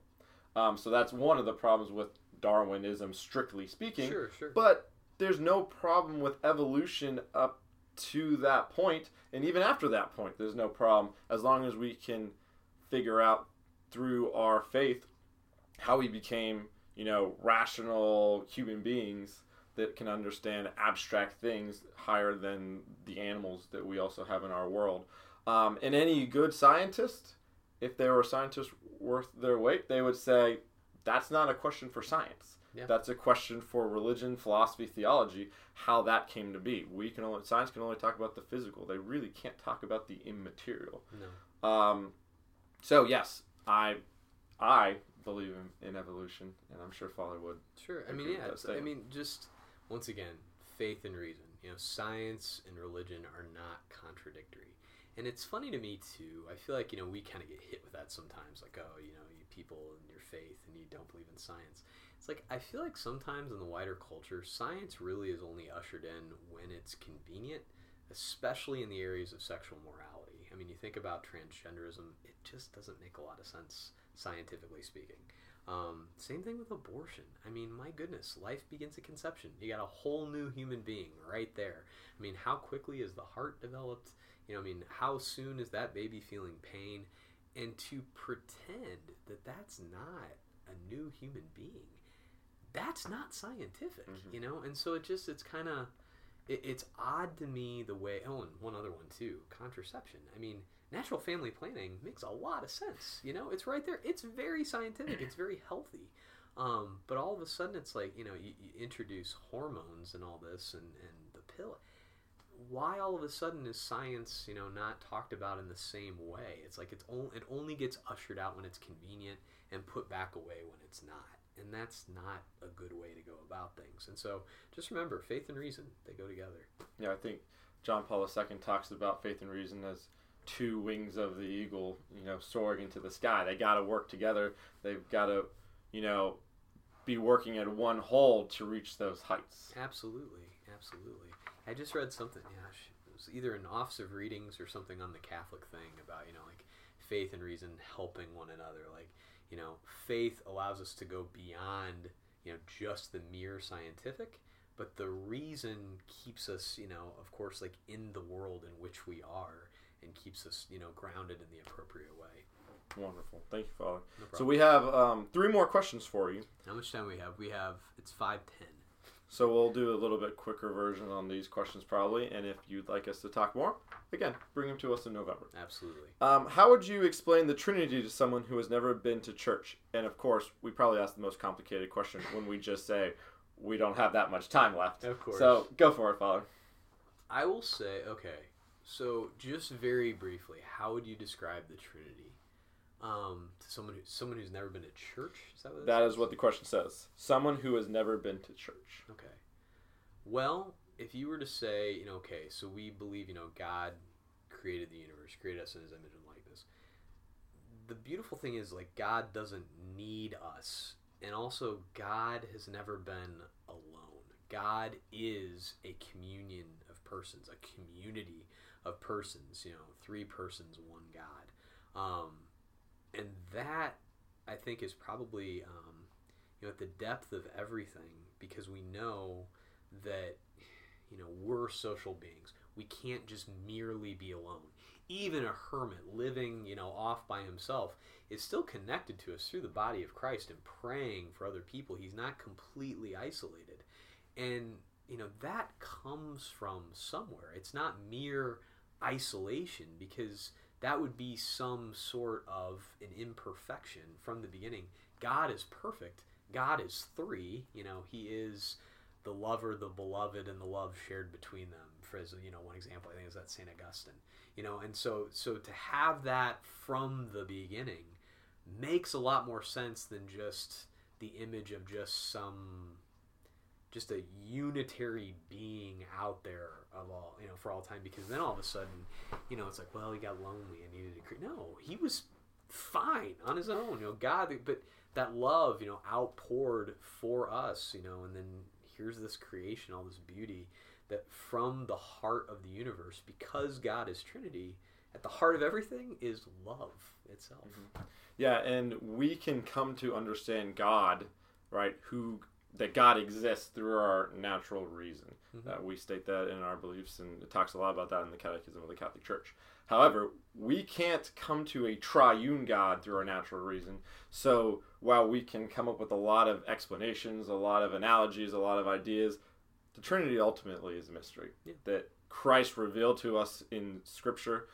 Um, so that's one of the problems with Darwinism, strictly speaking. Sure, sure. But there's no problem with evolution up to that point, and even after that point, there's no problem as long as we can figure out through our faith how we became, you know, rational human beings that can understand abstract things higher than the animals that we also have in our world. Um, and any good scientist, if they were a scientist worth their weight, they would say that's not a question for science. Yeah. That's a question for religion, philosophy, theology, how that came to be. We can only science can only talk about the physical. They really can't talk about the immaterial. No. Um, so yes, I I believe in, in evolution, and I'm sure Father would. Sure. I mean, yeah. I mean, just once again, faith and reason. You know, science and religion are not contradictory. And it's funny to me too. I feel like you know we kind of get hit with that sometimes. Like, oh, you know, you people and your faith, and you don't believe in science. It's like I feel like sometimes in the wider culture, science really is only ushered in when it's convenient, especially in the areas of sexual morality. I mean, you think about transgenderism; it just doesn't make a lot of sense scientifically speaking. Um, same thing with abortion. I mean, my goodness, life begins at conception. You got a whole new human being right there. I mean, how quickly is the heart developed? You know, I mean, how soon is that baby feeling pain? And to pretend that that's not a new human being, that's not scientific, Mhm. you know? And so it just, it's kind of, it, it's odd to me the way, oh, and one other one too contraception. I mean, natural family planning makes a lot of sense. You know, it's right there. It's very scientific. It's very healthy. Um, but all of a sudden, it's like you know, you, you introduce hormones and all this, and, and the pill. Why all of a sudden is science, you know, not talked about in the same way? It's like it's only it only gets ushered out when it's convenient and put back away when it's not, and that's not a good way to go about things. And so, just remember, faith and reason they go together. Yeah, I think John Paul II talks about faith and reason as two wings of the eagle, you know, soaring into the sky. They got to work together. They've got to, you know, be working at one whole to reach those heights. Absolutely, absolutely. I just read something. Yeah, it was either an Office of Readings or something on the Catholic thing about you know like faith and reason helping one another. Like you know, faith allows us to go beyond you know just the mere scientific, but the reason keeps us you know of course like in the world in which we are and keeps us you know grounded in the appropriate way. Wonderful. Thank you, Father. No So we have um, three more questions for you. How much time we have? We have it's five ten. So we'll do a little bit quicker version on these questions probably. And if you'd like us to talk more, again, bring them to us in November. Absolutely. Um, how would you explain the Trinity to someone who has never been to church? And of course, we probably ask the most complicated question when we just say we don't have that much time left. Of course. So go for it, Father. I will say, okay, so just very briefly, how would you describe the Trinity um, to someone who, someone who's never been to church? Is that what That is what the question says. Someone who has never been to church. Okay. Well, if you were to say, you know, okay, so we believe, you know, God created the universe, created us in His image and likeness. The beautiful thing is, like, God doesn't need us, and also God has never been alone. God is a communion of persons, a community of persons. You know, three persons, one God, um, and that I think is probably um, you know at the depth of everything because we know that you know we're social beings. We can't just merely be alone. Even a hermit living, you know, off by himself is still connected to us through the body of Christ and praying for other people. He's not completely isolated. And you know, that comes from somewhere. It's not mere isolation because that would be some sort of an imperfection from the beginning. God is perfect. God is three. You know, He is the lover, the beloved, and the love shared between them. For as you know, one example I think is that Saint Augustine. You know, and so so to have that from the beginning makes a lot more sense than just the image of just some just a unitary being out there of all you know for all time because then all of a sudden you know it's like well he got lonely and needed to create no he was fine on his own you know god but that love you know outpoured for us you know and then here's this creation all this beauty that from the heart of the universe because god is trinity at the heart of everything is love itself mm-hmm. Yeah, and we can come to understand God, right? Who that God exists through our natural reason. Mhm. Uh, we state that in our beliefs, and it talks a lot about that in the Catechism of the Catholic Church. However, we can't come to a triune God through our natural reason. So while we can come up with a lot of explanations, a lot of analogies, a lot of ideas, the Trinity ultimately is a mystery Yeah. that Christ revealed to us in Scripture,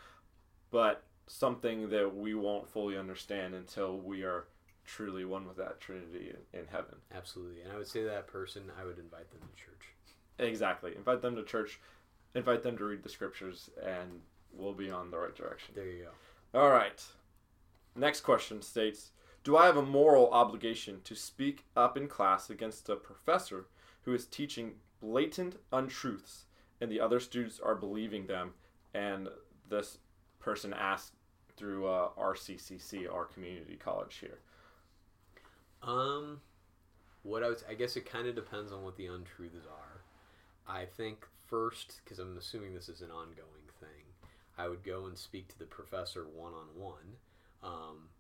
but something that we won't fully understand until we are truly one with that Trinity in, in heaven. Absolutely. And I would say to that person, I would invite them to church. Exactly. Invite them to church, invite them to read the Scriptures, and we'll be on the right direction. There you go. All right. Next question states Do I have a moral obligation to speak up in class against a professor who is teaching blatant untruths and the other students are believing them? And this person asked through uh, RCCC, our community college here. Um, what I was, I guess it kind of depends on what the untruths are. I think first, because I'm assuming this is an ongoing thing, I would go and speak to the professor one on one.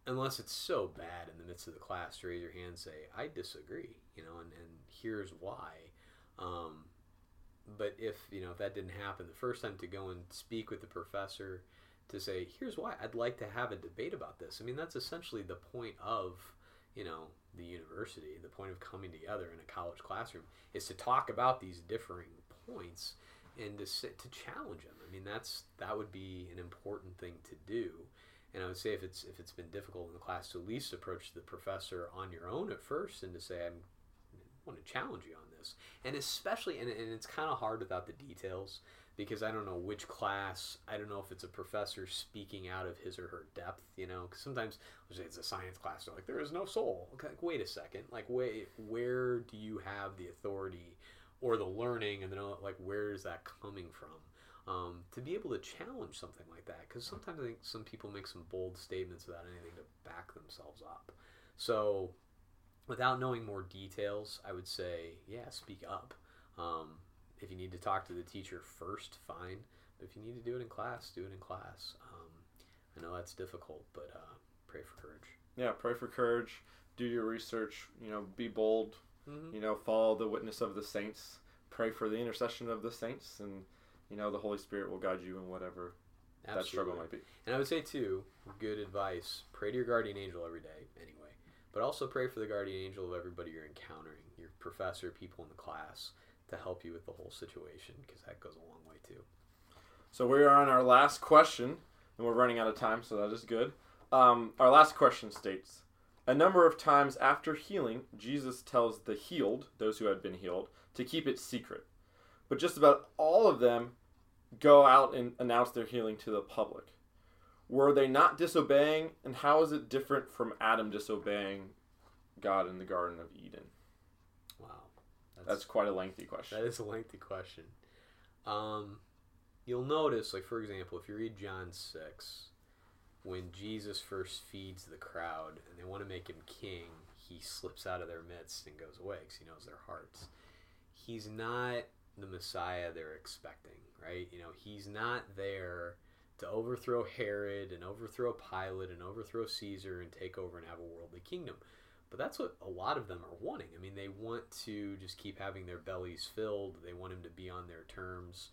Unless it's so bad in the midst of the class, to raise your hand and say, I disagree, you know, and, and here's why. Um, but if, you know, if that didn't happen the first time to go and speak with the professor to say, here's why, I'd like to have a debate about this. I mean, that's essentially the point of, you know, the university, the point of coming together in a college classroom is to talk about these differing points and to sit to challenge them. I mean, that's that would be an important thing to do. And I would say if it's if it's been difficult in the class to at least approach the professor on your own at first and to say I'm I want to challenge you on this. And especially and, and it's kind of hard without the details because I don't know which class. I don't know if it's a professor speaking out of his or her depth, you know, because sometimes it's a science class, they're like, there is no soul. Like, wait a second. Like, wait, where do you have the authority or the learning? And then, like, where is that coming from? Um, to be able to challenge something like that, because sometimes I think some people make some bold statements without anything to back themselves up. So, without knowing more details, I would say, yeah, speak up. Um, if you need to talk to the teacher first, fine. But if you need to do it in class, do it in class. Um, I know that's difficult, but uh, pray for courage. Yeah, pray for courage, do your research, you know, be bold, Mm-hmm. you know, follow the witness of the saints, pray for the intercession of the saints, and, you know, the Holy Spirit will guide you in whatever that struggle might be. And I would say too, good advice: pray to your guardian angel every day, anyway. But also pray for the guardian angel of everybody you're encountering, your professor, people in the class, to help you with the whole situation, because that goes a long way too. So we are on our last question, and we're running out of time, so that is good. Um, our last question states A number of times after healing, Jesus tells the healed, those who had been healed, to keep it secret. But just about all of them go out and announce their healing to the public. Were they not disobeying, and how is it different from Adam disobeying God in the Garden of Eden? Wow, That's quite a lengthy question. That is a lengthy question. Um, you'll notice, like for example, if you read John six, when Jesus first feeds the crowd and they want to make him king, he slips out of their midst and goes away because he knows their hearts. He's not the Messiah they're expecting, right? You know, he's not there to overthrow Herod and overthrow Pilate and overthrow Caesar and take over and have a worldly kingdom. But that's what a lot of them are wanting. I mean, they want to just keep having their bellies filled. They want him to be on their terms.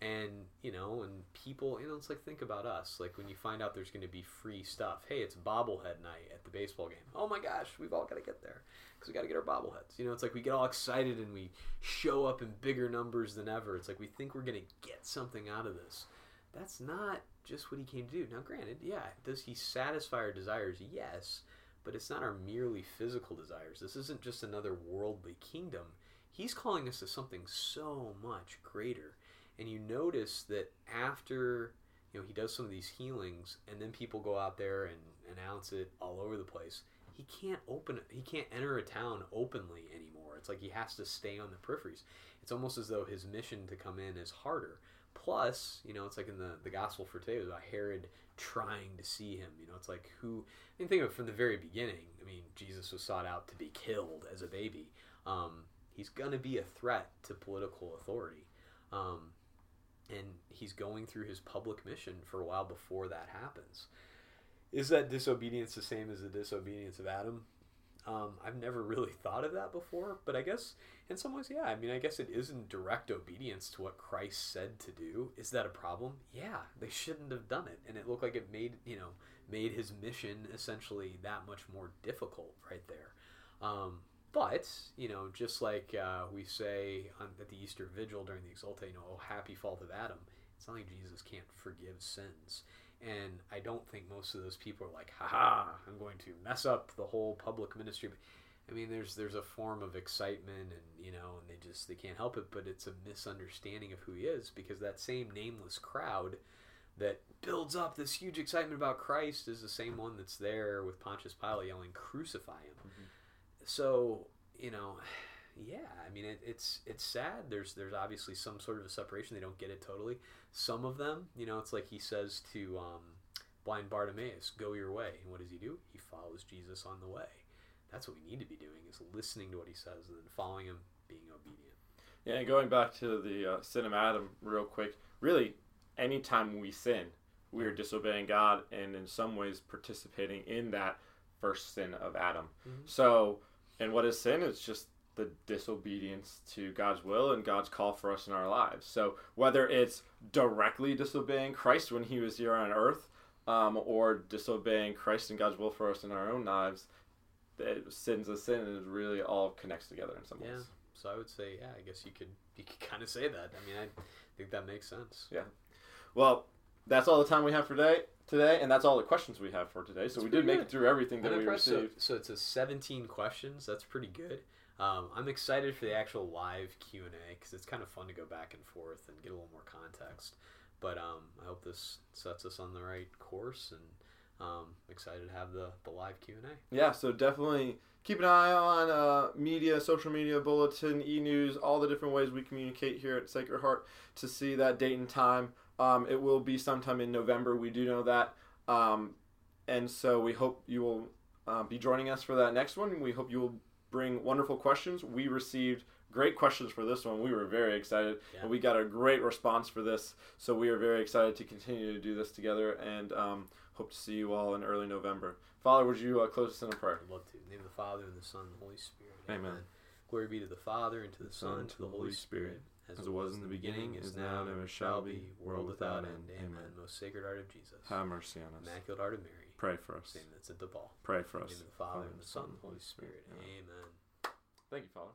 And, you know, and people, you know, it's like, think about us. Like, when you find out there's going to be free stuff. Hey, it's bobblehead night at the baseball game. Oh my gosh, we've all got to get there because we got to get our bobbleheads. You know, it's like we get all excited and we show up in bigger numbers than ever. It's like we think we're going to get something out of this. That's not just what he came to do. Now, granted, yeah, does he satisfy our desires? Yes but it's not our merely physical desires. This isn't just another worldly kingdom. He's calling us to something so much greater. And you notice that after you know he does some of these healings and then people go out there and announce it all over the place, he can't open he can't enter a town openly anymore. It's like he has to stay on the peripheries. It's almost as though his mission to come in is harder. Plus, you know, it's like in the, the gospel for today, was about Herod trying to see him. You know, it's like who. I mean, think of it from the very beginning. I mean, Jesus was sought out to be killed as a baby. Um, he's going to be a threat to political authority. Um, and he's going through his public mission for a while before that happens. Is that disobedience the same as the disobedience of Adam? Um, I've never really (laughs) thought of that before, but I guess in some ways, yeah. I mean, I guess it is in direct obedience to what Christ said to do. Is that a problem? Yeah, they shouldn't have done it, and it looked like it made you know made his mission essentially that much more difficult right there. Um, but you know, just like uh, we say on, at the Easter Vigil during the Exsultet, you know, oh happy fault of Adam. It's not like Jesus can't forgive sins. And I don't think most of those people are like, haha, I'm going to mess up the whole public ministry. I mean, there's there's a form of excitement, and you know, and they just they can't help it. But it's a misunderstanding of who he is because that same nameless crowd that builds up this huge excitement about Christ is the same one that's there with Pontius Pilate yelling, "Crucify him." Mhm. So you know, yeah, I mean, it, it's it's sad. There's there's obviously some sort of a separation. They don't get it totally. Some of them, you know, it's like he says to um, blind Bartimaeus, "Go your way," and what does he do? He follows Jesus on the way. That's what we need to be doing: is listening to what he says and then following him, being obedient. Yeah, and going back to the uh, sin of Adam real quick, really, anytime we sin, we are disobeying God and in some ways participating in that first sin of Adam. Mhm. So, and what is sin? It's just the disobedience to God's will and God's call for us in our lives. So, whether it's directly disobeying Christ when he was here on earth, um, or disobeying Christ and God's will for us in our own lives, it, sin's a sin and it really all connects together in some Yeah. ways. So I would say, yeah, I guess you could you could kind of say that. I mean, I think that makes sense. Yeah. Well, that's all the time we have for today, today, and that's all the questions we have for today. So That's we did make good. it through everything that we. So, received. so it's a 17 questions. That's pretty good. Um, I'm excited for the actual live Q and A because it's kind of fun to go back and forth and get a little more context. But um, I hope this sets us on the right course, and um, excited to have the, the live Q and A. Yeah, so definitely keep an eye on uh, media, social media, bulletin, e news, all the different ways we communicate here at Sacred Heart to see that date and time. Um, it will be sometime in November. We do know that. Um, and so we hope you will uh, be joining us for that next one. We hope you will bring wonderful questions. We received great questions for this one. We were very excited, Yeah. and we got a great response for this. So we are very excited to continue to do this together, and um, hope to see you all in early November. Father, would you uh, close us in a prayer? I'd love to. In the name of the Father and the Son and the Holy Spirit. Amen. Glory be to the Father and to the Son and to the Holy Spirit. as it was in the beginning, is now, and ever shall be, world without end. Amen. Most sacred heart of Jesus. Have mercy on us. Immaculate heart of Mary. Pray for us. Same that's at the ball. Pray for In us. the name of the Father and the Son and the Holy Spirit. Amen. Amen. Thank you, Father.